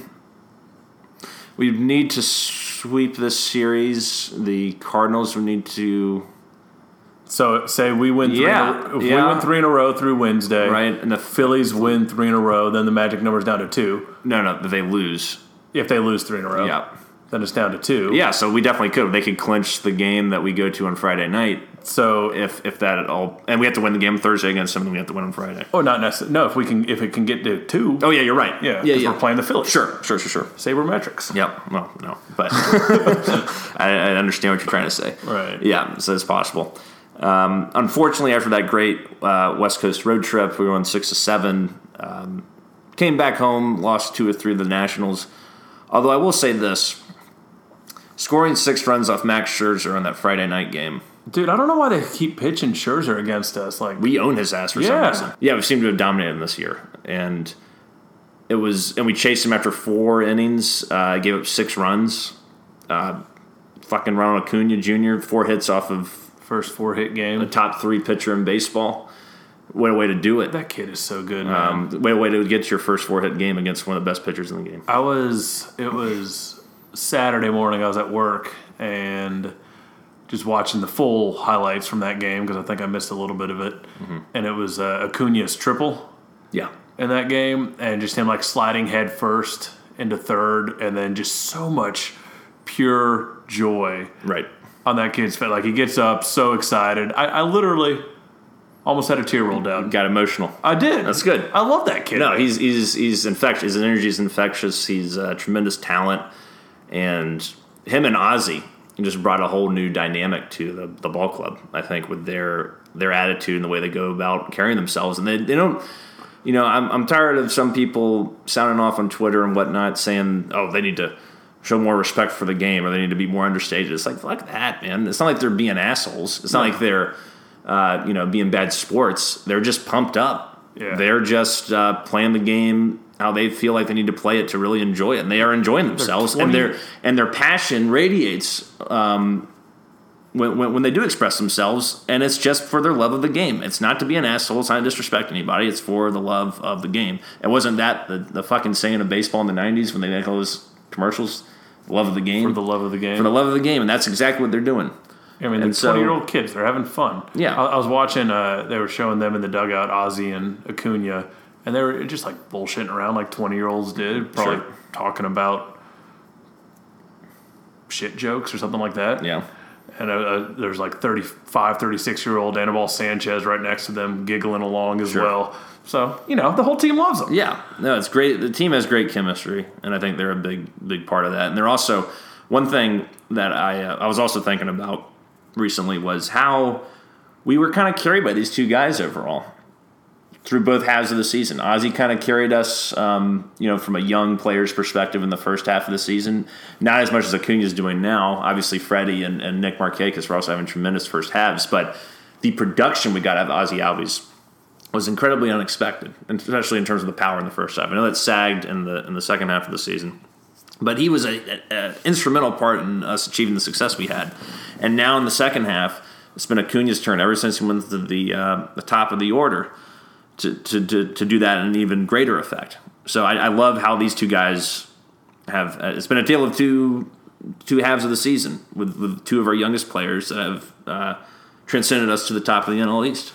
need to sweep this series. The Cardinals would need to So say we win three Yeah, in a, if yeah. we win three in a row through Wednesday, right, and the Phillies win three in a row, then the magic number is down to two. no, no, they lose. If they lose three in a row, Yeah. then it's down to two. Yeah, so we definitely could. They could clinch the game that we go to on Friday night So if if that at all. And we have to win the game Thursday against them, and we have to win on Friday. oh, not necessarily. No, if we can, if it can get to two. Oh yeah, you're right. yeah, yeah, 'cause yeah. we're playing the Phillies. Sure, sure, sure, sure. Sabermetrics. Yep. Well, no, but I, I understand what you're trying to say. Right. Yeah, so it's possible. Um, unfortunately, after that great uh, West Coast road trip, we won six to seven. Um, came back home, lost two or three of the Nationals. Although I will say this: scoring six runs off Max Scherzer on that Friday night game, Dude, I don't know why they keep pitching Scherzer against us. Like, we own his ass for some reason. Yeah, we seem to have dominated him this year, and it was, and we chased him after four innings. Uh, gave up six runs. Uh, fucking Ronald Acuna Jr. four hits off of first four hit game. the top three pitcher in baseball. What a way to do it! that kid is so good, man. Um, way way to get your first four hit game against one of the best pitchers in the game. I was it was Saturday morning. I was at work and just watching the full highlights from that game because I think I missed a little bit of it. And it was uh, Acuna's triple Yeah, in that game, and just him like sliding head first into third, and then just so much pure joy right. On that kid's face. Like he gets up so excited. I, I literally almost had a tear roll down. Got emotional. I did. That's good. I love that kid. No, he's he's he's infectious. His energy is infectious. He's a tremendous talent, and him and Ozzy just brought a whole new dynamic to the, the ball club. I think with their their attitude and the way they go about carrying themselves, and they, they don't. you know, I'm I'm tired of some people sounding off on Twitter and whatnot saying, "Oh, they need to show more respect for the game or they need to be more understated." It's like fuck that, man. It's not like they're being assholes. It's not No. like they're uh, you know being bad sports. They're just pumped up. Yeah. They're just uh, playing the game how they feel like they need to play it to really enjoy it, and they are enjoying themselves, and their and their passion radiates um, when, when when they do express themselves, and it's just for their love of the game. It's not to be an asshole. It's not to disrespect anybody. It's for the love of the game. And wasn't that the, the fucking saying of baseball in the '90s when they make all those commercials? Love of the game For the love of the game. for the love of the game, and that's exactly what they're doing. I mean, they're so- 20 year old kids. They're having fun. Yeah. I, I was watching, uh, they were showing them in the dugout, Ozzy and Acuna, and they were just like bullshitting around like 20 year olds did, probably Sure. talking about shit jokes or something like that. Yeah, And uh, uh, there's like 35, 36 year old Anibal Sanchez right next to them, giggling along as Sure. well. So, you know, the whole team loves them. yeah. No, it's great. The team has great chemistry, and I think they're a big big part of that. And they're also one thing that I uh, I was also thinking about recently was how we were kind of carried by these two guys overall through both halves of the season. Ozzy kind of carried us, um, you know, from a young player's perspective in the first half of the season. Not as much as Acuna is doing now. Obviously, Freddie and, and Nick Markakis were also having tremendous first halves, but the production we got out of Ozzy Albies was incredibly unexpected, especially in terms of the power in the first half. I know that sagged in the in the second half of the season, but he was a, a, a instrumental part in us achieving the success we had. And now in the second half, it's been Acuna's turn ever since he went to the uh, the top of the order to, to, to, to do that in an even greater effect. So I, I love how these two guys have. Uh, it's been a tale of two two halves of the season with, with two of our youngest players that have uh, transcended us to the top of the NL East.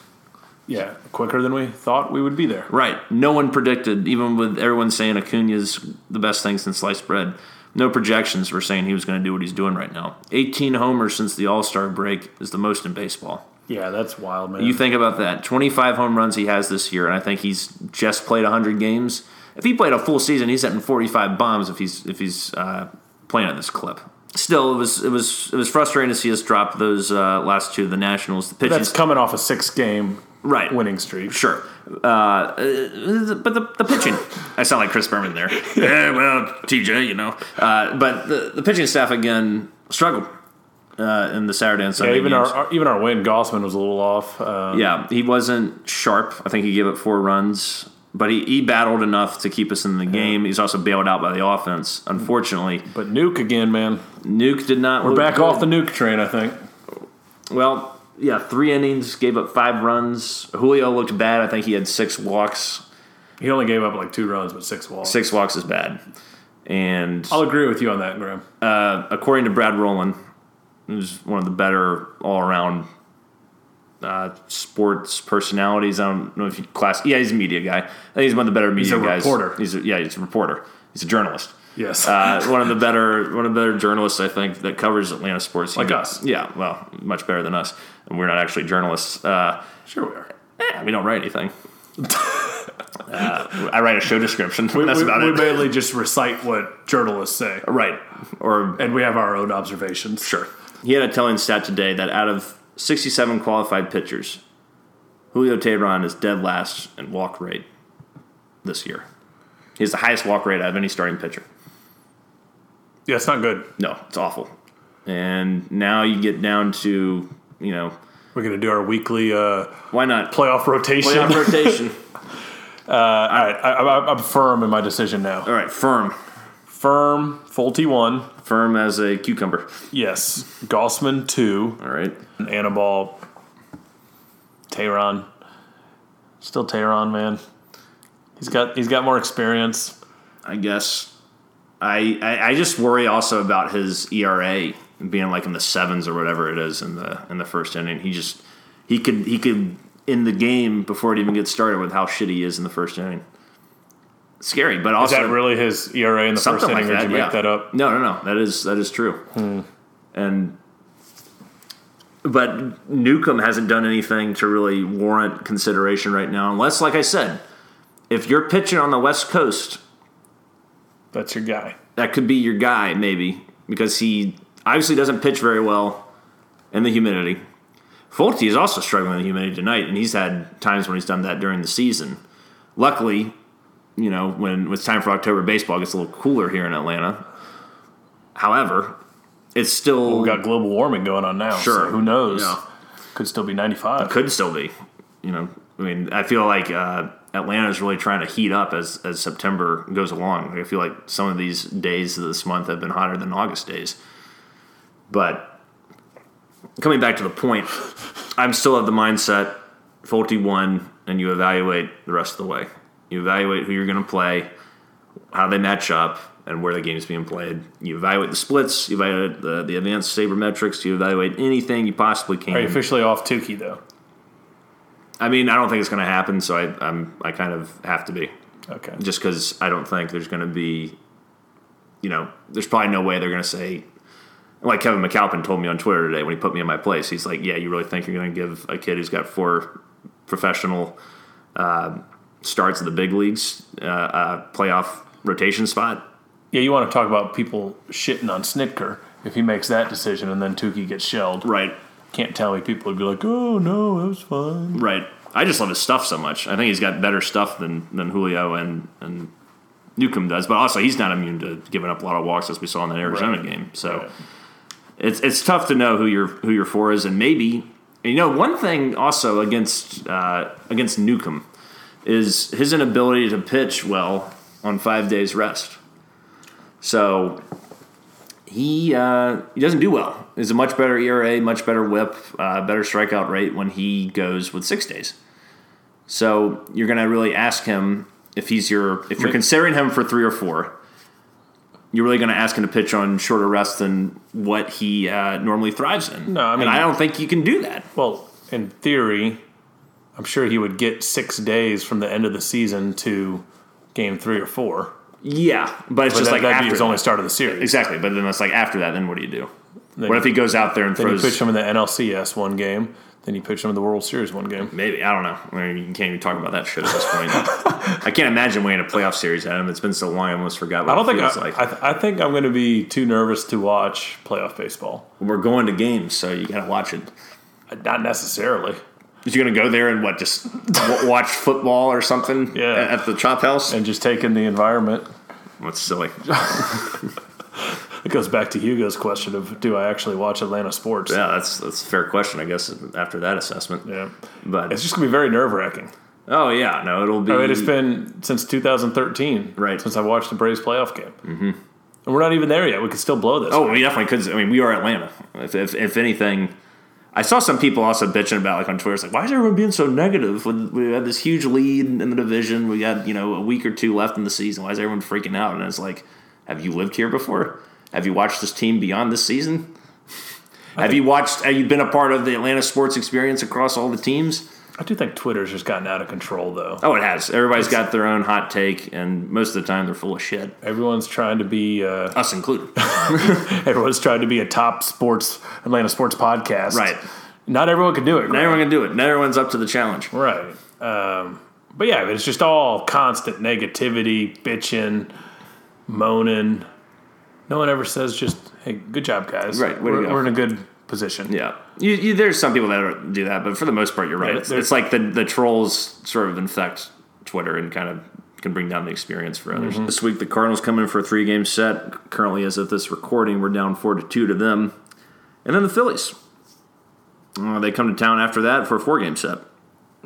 Yeah, quicker than we thought we would be there. Right. No one predicted, even with everyone saying Acuna's the best thing since sliced bread. No projections were saying he was going to do what he's doing right now. 18 homers since the All Star break is the most in baseball. Yeah, that's wild, man. You think about that. 25 home runs he has this year, and I think he's just played 100 games. If he played a full season, he's hitting 45 bombs if he's if he's uh, playing at this clip. Still, it was it was it was frustrating to see us drop those uh, last two. of The Nationals, the pitching, that's coming off a six game right winning streak. Sure. Uh, uh, but the, the pitching, I sound like Chris Berman there. yeah, well, TJ, you know. Uh, but the, the pitching staff, again, struggled uh, in the Saturday and Yeah, even games. our, our even our win, Gausman was a little off. Uh, yeah, he wasn't sharp. I think he gave up four runs. But he, he battled enough to keep us in the game. He's also bailed out by the offense, unfortunately. But Nuke again, man. Nuke did not. We're back off the Nuke train, I think. Well, yeah, three innings, gave up five runs. Julio looked bad. I think he had six walks. He only gave up like two runs, but six walks. Six walks is bad. And I'll agree with you on that, Graham. uh, according to Brad Rowland, who's one of the better all around uh, sports personalities. I don't know if you class. Yeah, he's a media guy. I think he's one of the better media a guys. reporter. He's a, yeah, he's a reporter. He's a journalist. Yes. Uh, one of the better one of the better journalists I think that covers Atlanta sports. Like us. Yeah, well, much better than us. And we're not actually journalists. Uh, sure we are. eh, we don't write anything. uh, I write a show description. That's we, about we it. We mainly just recite what journalists say, right. Or and we have our own observations. Sure. He had a telling stat today that out of 67 qualified pitchers, Julio Teheran is dead last in walk rate this year. He has the highest walk rate out of any starting pitcher. Yeah, it's not good. No, it's awful. And now you get down to, you know, We're gonna do our weekly uh, why not playoff rotation. play on rotation? All right, I, I, I'm firm in my decision now. All right, firm. Firm, Folty one. Firm as a cucumber. Yes, Gausman two. All right. Anibal, Teheran. Still Teheran, man. He's got he's got more experience. I guess I, I I just worry also about his ERA being like in the sevens or whatever it is in the in the first inning. He just he could he could in the game before it even gets started with how shitty he is in the first inning. Scary, but also Is that really his ERA in the first inning, like or that. did you yeah. make that up? No, no, no. That is that is true. And but Newcomb hasn't done anything to really warrant consideration right now, unless, like I said, if you're pitching on the West Coast That's your guy. that could be your guy, maybe, because he obviously doesn't pitch very well in the humidity. Folty is also struggling with the humidity tonight, and he's had times when he's done that during the season. luckily, you know, when it's time for October baseball, it gets a little cooler here in Atlanta. However, it's still We got global warming going on now. Sure. So who knows? Yeah. Could still be 95. could still be. You know, I mean, I feel like uh, Atlanta is really trying to heat up as as September goes along. I feel like some of these days of this month have been hotter than August days. But coming back to the point, I'm still of the mindset: Folty one, and you evaluate the rest of the way. You evaluate who you're going to play, how they match up, and where the game's being played. You evaluate the splits, you evaluate the, the advanced sabermetrics, you evaluate anything you possibly can. Are you officially off Touki, though? I mean, I don't think it's going to happen, so I, I'm I kind of have to be Okay. just because I don't think there's going to be, you know, there's probably no way they're going to say, like Kevin McAlpin told me on Twitter today when he put me in my place. He's like, "Yeah, you really think you're going to give a kid who's got four professional uh, starts in the big leagues uh, a playoff rotation spot?" Yeah, you want to talk about people shitting on Snitker if he makes that decision and then Touki gets shelled. Right, Can't tell me people would be like, oh, no, that was fine. right. I just love his stuff so much. I think he's got better stuff than than Julio and and Newcomb does, but also he's not immune to giving up a lot of walks as we saw in that Arizona Right. game. So. Right. it's it's tough to know who your who your four is, and maybe you know one thing also against uh, against Newcomb is his inability to pitch well on five days rest. So he uh, he doesn't do well. He's a much better ERA, much better WHIP, uh, better strikeout rate when he goes with six days. So you're going to really ask him if he's your if you're considering him for three or four. You're really going to ask him to pitch on shorter rest than what he uh, normally thrives in. No, I mean- and I don't think you can do that. Well, in theory, I'm sure he would get six days from the end of the season to game three or four. Yeah, but it's But just that, like that'd after be his that. only start of the series. exactly. But then it's like after that, then what do you do? Then what if he goes out there and Then you pitch him in the NLCS one game. Then you pitch him in the World Series one game. Maybe I don't know. I mean, you can't even talk about that shit at this point. I can't imagine winning a playoff series at him. It's been so long, I almost forgot. What I don't think I, like. I, th- I think I'm going to be too nervous to watch playoff baseball. We're going to games, so you got to watch it. Not necessarily. Is you going to go there and what? Just watch football or something? Yeah. at- the chop house. And just take in the environment. That's silly. It goes back to Hugo's question of do I actually watch Atlanta sports? Yeah, that's that's a fair question, I guess. After that assessment, Yeah. but It's just going to be very nerve wracking. oh yeah, no, it'll be. I mean, it's been since 2013, Right. Since I watched the Braves playoff game, mm-hmm. and we're not even there yet. We could still blow this. Oh, we definitely could. I mean, we are Atlanta. If, if, if anything, I saw some people also bitching about like on Twitter. It's like, why is everyone being so negative? When we had this huge lead in the division, we got you know a week or two left in the season. Why is everyone freaking out? And it's like, have you lived here before? Have you watched this team beyond this season? Have you watched? Have you been a part of the Atlanta sports experience across all the teams? I do think Twitter's just gotten out of control, though. Oh, it has. Everybody's got their own hot take, and most of the time they're full of shit. Everyone's trying to be. Uh, Us included. everyone's trying to be a top sports Atlanta sports podcast. Right. Not everyone can do it. Not everyone can do it. Not everyone's up to the challenge. Right. Um, but yeah, it's just all constant negativity, bitching, moaning. No one ever says just, "Hey, good job, guys." Right, We're, go. we're in a good position. Yeah, you, you, there's some people that do that, but for the most part, you're right. Yeah, It's, it's like the the trolls sort of infect Twitter and kind of can bring down the experience for others. Mm-hmm. This week, the Cardinals come in for a three game set. Currently, as of this recording, we're down four to two to them, and then the Phillies. Uh, they come to town after that for a four game set.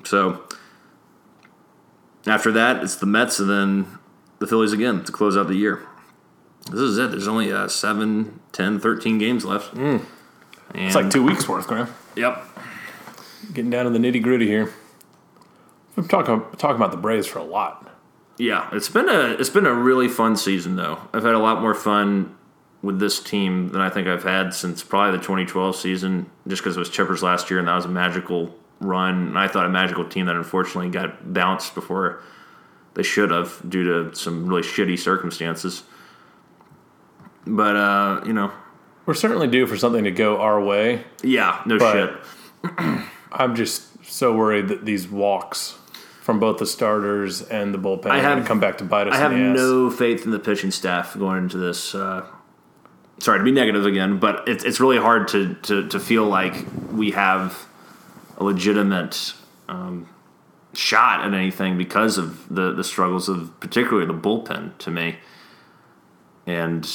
So after that, it's the Mets and then the Phillies again to close out the year. This is it. There's only uh, 7, 10, 13 games left. And. It's like two weeks worth, Graham. Yep. Getting down to the nitty gritty here. I'm talking talking about the Braves for a lot. Yeah, it's been a it's been a really fun season though. I've had a lot more fun with this team than I think I've had since probably the 2012 season, just because it was Chippers last year and that was a magical run. And I thought a magical team that unfortunately got bounced before they should have due to some really shitty circumstances. But uh, you know, We're certainly due for something to go our way. yeah, no shit. I'm just so worried that these walks from both the starters and the bullpen I are going have- to come back to bite us I have the ass. no faith in the pitching staff going into this. Uh, sorry to be negative again, but it's it's really hard to, to, to feel like we have a legitimate um, shot at anything because of the the struggles of particularly the bullpen to me. And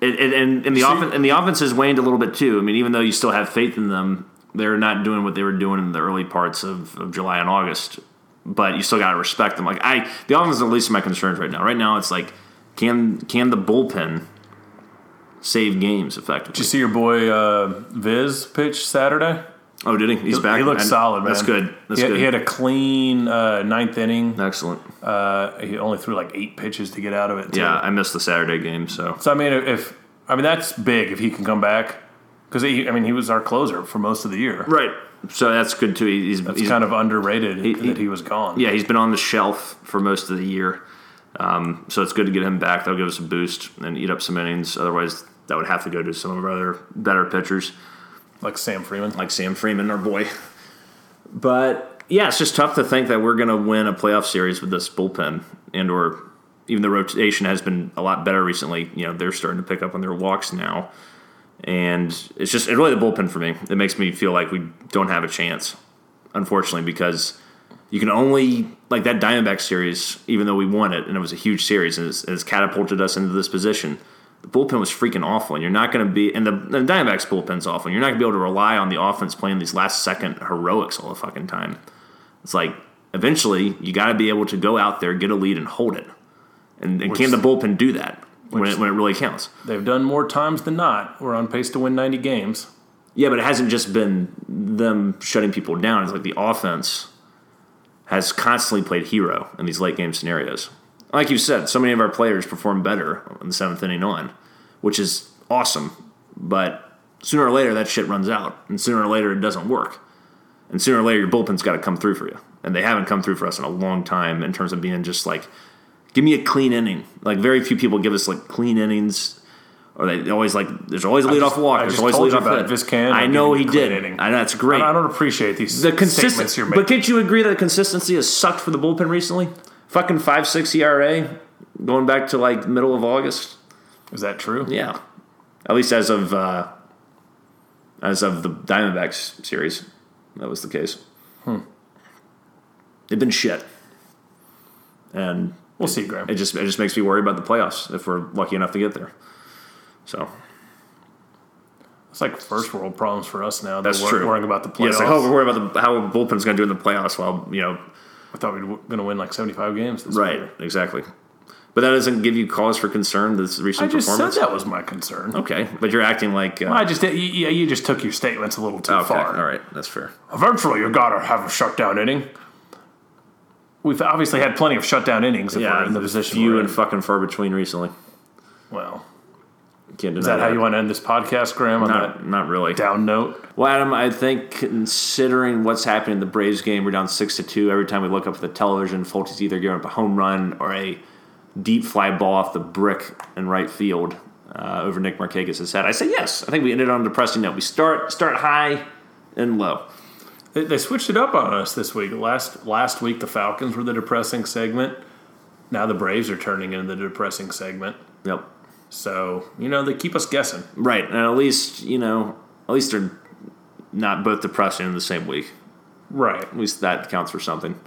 it, it, and, and the See- offense and the offense has waned a little bit too. I mean, even though you still have faith in them, they're not doing what they were doing in the early parts of, of July and August. But you still got to respect them. Like I, the offense is the least of my concerns right now. Right now, it's like can can the bullpen save games effectively? Did you see your boy uh, Viz pitch Saturday? Oh, did he? He's back. He looked I- solid, man. That's good. That's he, had- good. he had a clean uh, ninth inning. Excellent. Uh, he only threw like eight pitches to get out of it. too. Yeah, I missed the Saturday game, so So I mean, if I mean that's big if he can come back because I mean he was our closer for most of the year. right. So that's good too. He's, he's kind of underrated he- that he was gone. yeah, he's been on the shelf for most of the year. Um, so it's good to get him back. That'll give us a boost and eat up some innings. Otherwise, that would have to go to some of our other better pitchers. Like Sam Freeman. like Sam Freeman, our boy. But yeah, it's just tough to think that we're going to win a playoff series with this bullpen, and or even the rotation has been a lot better recently. You know, they're starting to pick up on their walks now, and it's just really the bullpen for me. It makes me feel like we don't have a chance, unfortunately, because you can only like that Diamondback series, even though we won it and it was a huge series and it's, it's catapulted us into this position. The bullpen was freaking awful, and you're not going to be. And the, the Diamondbacks bullpen's awful. And you're not going to be able to rely on the offense playing these last second heroics all the fucking time. It's like eventually you got to be able to go out there, get a lead, and hold it. And, and can the bullpen do that when it, when it really counts? They've done more times than not. We're on pace to win 90 games. Yeah, but it hasn't just been them shutting people down. It's like the offense has constantly played hero in these late game scenarios. Like you said, so many of our players perform better in the seventh inning on, which is awesome. But sooner or later, that shit runs out, and sooner or later, it doesn't work. And sooner or later, your bullpen's got to come through for you. And they haven't come through for us in a long time in terms of being just like, give me a clean inning. Like very few people give us like clean innings, or they always like. There's always a lead just- walk. I There's always a told you about hit. Vizcan. I know he you a clean did. inning. I know that's great. I don't appreciate these the statements consistent, you're making. but can't you agree that consistency has sucked for the bullpen recently? Fucking five six ERA, going back to like middle of August. Is that true? Yeah, at least as of uh, as of the Diamondbacks series, that was the case. Hmm. They've been shit, and We'll see, Graham. it just it just makes me worry about the playoffs if we're lucky enough to get there. So It's like first world problems for us now. That's They're true. Worrying about the playoffs. yeah, it's like oh, we're worried about the, how the bullpen's going to do in the playoffs. While you know, I thought we were going to win like 75 games this right, year. exactly. But that doesn't give you cause for concern. This recent I just performance. said that was my concern. Okay, but you're acting like. Uh, I just you, you just took your statements a little too okay, far. all right, that's fair. Eventually, you got to have a shutdown inning. We've obviously had plenty of shutdown innings if Yeah, we're in the position few and in. fucking far between recently. well, Can't deny is that how you want to end this podcast, Graham? On Not, that not really. down note. Well, Adam, I think considering what's happening in the Braves game, we're down six to two. Every time we look up at the television, Fulton's either giving up a home run or a deep fly ball off the brick in right field uh, over Nick Markakis' head. I say yes. I think we ended on a depressing note. We start start high and low. They, they switched it up on us this week. Last last week, the Falcons were the depressing segment. Now the Braves are turning into the depressing segment. Yep. So you know they keep us guessing. Right, and at least you know, at least they're not both depressing in the same week. Right. At least that counts for something.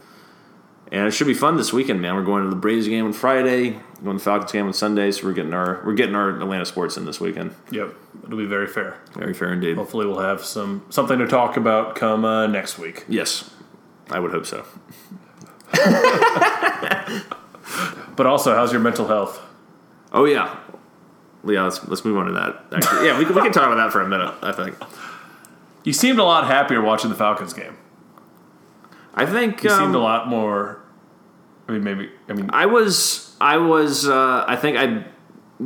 And it should be fun this weekend, man. We're going to the Braves game on Friday, going to the Falcons game on Sunday. So we're getting our we're getting our Atlanta sports in this weekend. Yep. It'll be very fair. Very fair indeed. Hopefully, we'll have some something to talk about come uh, next week. Yes, I would hope so. But also, how's your mental health? Oh yeah, yeah. Let's let's move on to that. Actually, yeah, we can, we can talk about that for a minute. I think. You seemed a lot happier watching the Falcons game. I think You um, seemed a lot more. I mean, maybe. I mean, I was I was uh, I think I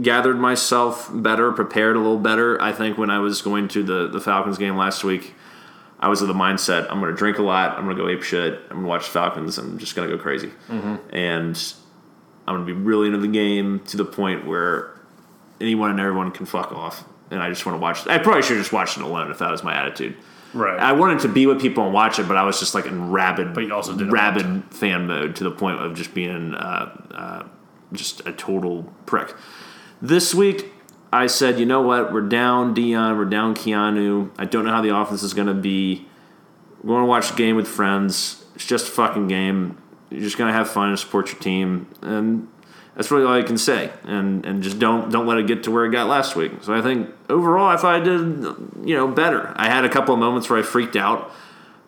gathered myself better, prepared a little better. I think when I was going to the the Falcons game last week, I was of the mindset I'm going to drink a lot, I'm going to go ape shit, I'm going to watch Falcons, I'm just going to go crazy, and I'm going to be really into the game to the point where anyone and everyone can fuck off, and I just want to watch. I probably should have just watched it alone if that was my attitude. right. I wanted to be with people and watch it, but I was just like in rabid, But you also didn't rabid fan mode to the point of just being uh, uh, just a total prick. This week, I said, you know what? We're down Deion, we're down Keanu. I don't know how the offense is going to be. We're going to watch the game with friends, It's just a fucking game. You're just gonna have fun and support your team, and that's really all I can say. And and just don't don't let it get to where it got last week. So I think overall, I thought I did you know better. I had a couple of moments where I freaked out,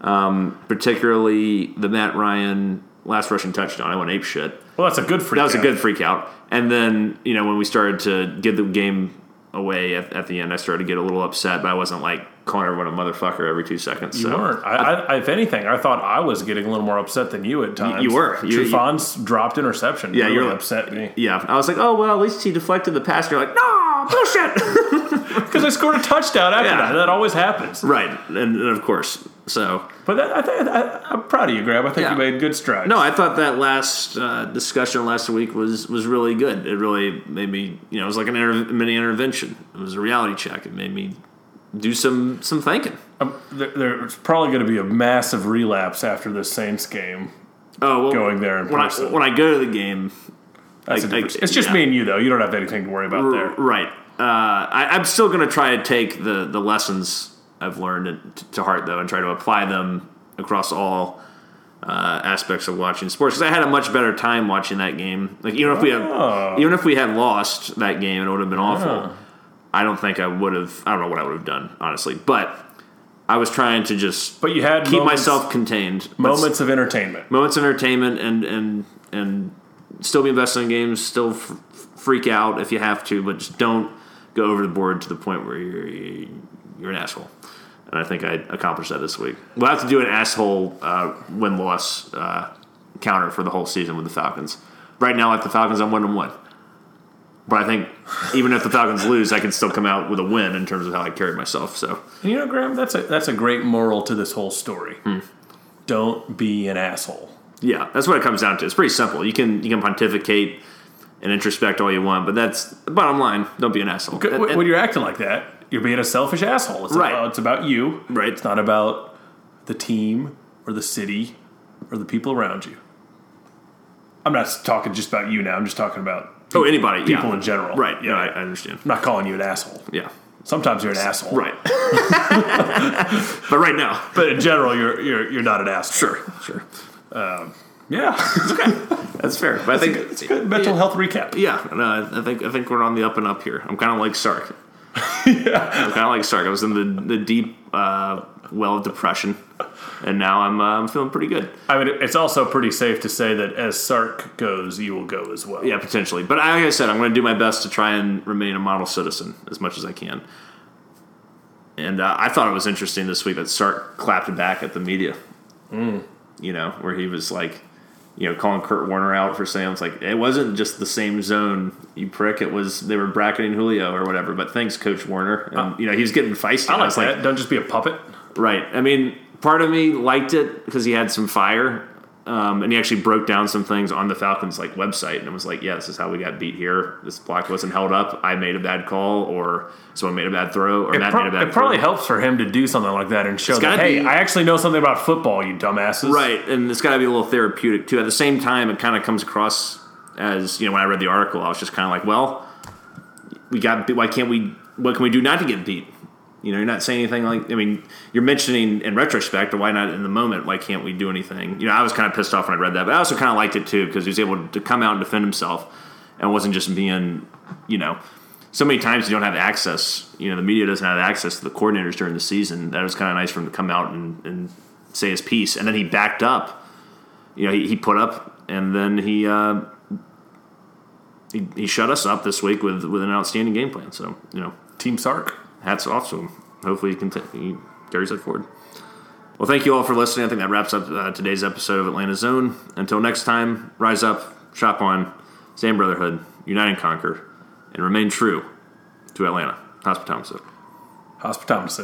um, particularly the Matt Ryan last rushing touchdown. I went ape shit. Well, that's a good freak. That was out. a good freak out. And then, you know, when we started to give the game away at, at the end, I started to get a little upset, but I wasn't like calling everyone a motherfucker every two seconds. You so. weren't. I, I, if anything, I thought I was getting a little more upset than you at times. you were. You- you- Trufant's dropped interception. Yeah, really you're- upset me Yeah, I was like, oh well, at least he deflected the pass. You're like, no, bullshit. because I scored a touchdown after Yeah. that. That always happens. right, and, and of course, so But that, I think I, I'm proud of you, Graham. I think Yeah. you made good strides. no, I thought that last uh, discussion last week was was really good. It really made me, you know, it was like an inter- mini intervention. It was a reality check. It made me do some some thinking. Um, there, there's probably going to be a massive relapse after this Saints game. Oh, well, Going there in when I, person. when I go to the game, That's a I- different- it's just yeah. me and you, though. You don't have anything to worry about there. Right. Uh, I, I'm still going to try to take the, the lessons I've learned and- t- to heart, though, and try to apply them across all uh, aspects of watching sports. Because I had a much better time watching that game. Like even if we had, Oh. even if we had lost that game, it would have been awful. I don't think I would have. I don't know what I would have done, honestly. But I was trying to just But you had keep moments, myself contained. moments of entertainment. moments of entertainment and and and still be invested in games still f- freak out if you have to but just don't go over the board to the point where you're you're an asshole and i think i accomplished that this week we'll have to do an asshole uh, win-loss uh, counter for the whole season with the falcons right now at the falcons i'm one and one but i think even if the falcons lose i can still come out with a win in terms of how i carried myself so And you know, Graham, that's a that's a great moral to this whole story. Hmm. Don't be an asshole. Yeah, that's what it comes down to. It's pretty simple. You can you can pontificate and introspect all you want, but that's the bottom line. Don't be an asshole. When And- and- when you're acting like that, you're being a selfish asshole. It's Right. About, it's about you. Right. It's not about the team or the city or the people around you. I'm not talking just about you now. I'm just talking about oh, anybody, people yeah. in general. Right. Yeah, Yeah. I, I understand. I'm not calling you an asshole. Yeah. Sometimes you're an asshole. Right. but right now, But in general, you're you're you're not an asshole. sure, sure, Yeah. okay. that's fair. But I think it's a good mental health recap. Yeah, no, I- I think I think we're on the up and up here. I'm kind of like Sark. yeah, I'm kind of like Sark. I was in the the deep uh, well of depression, and now I'm uh, I'm feeling pretty good. I mean, it's also pretty safe to say that as Sark goes, you will go as well. Yeah, potentially. But like I said, I'm going to do my best to try and remain a model citizen as much as I can. And uh, I thought it was interesting this week that Sark clapped back at the media. You know, where he was like, you know, calling Kurt Warner out for saying it's like it wasn't just the same zone, you prick. It was they were bracketing Julio or whatever. But thanks, Coach Warner. And you know, he was getting feisty. I like was that. Don't just be a puppet. Right. I mean, part of me liked it because he had some fire, um, and he actually broke down some things on the Falcons like website, and it was like, yeah, this is how we got beat here. This block wasn't held up. I made a bad call, or someone made a bad throw, or It, Matt pro- made a bad it probably helps for him to do something like that and show that, hey, be- I actually know something about football, you dumbasses. Right, and it's got to be a little therapeutic too. At the same time, it kind of comes across as you know when I read the article, I was just kind of like, well, we got. Beat why can't we? What can we do not to get beat? You know, you're not saying anything like. I mean, you're mentioning in retrospect, or why not in the moment? Why can't we do anything? You know, I was kind of pissed off when I read that, but I also kind of liked it too because he was able to come out and defend himself, and wasn't just being, you know. So many times you don't have access. You know, the media doesn't have access to the coordinators during the season. That was kind of nice for him to come out and, and say his piece, and then he backed up. You know, he, he put up, and then he, uh, he he shut us up this week with with an outstanding game plan. So you know, Team Sark. Hats off to him. Hopefully, he, conti- he carries that forward. Well, thank you all for listening. I think that wraps up uh, today's episode of Atlanta Zone. Until next time, rise up, shop on, stand brotherhood, unite and conquer, and remain true to Atlanta. Hospitality. Hospitality.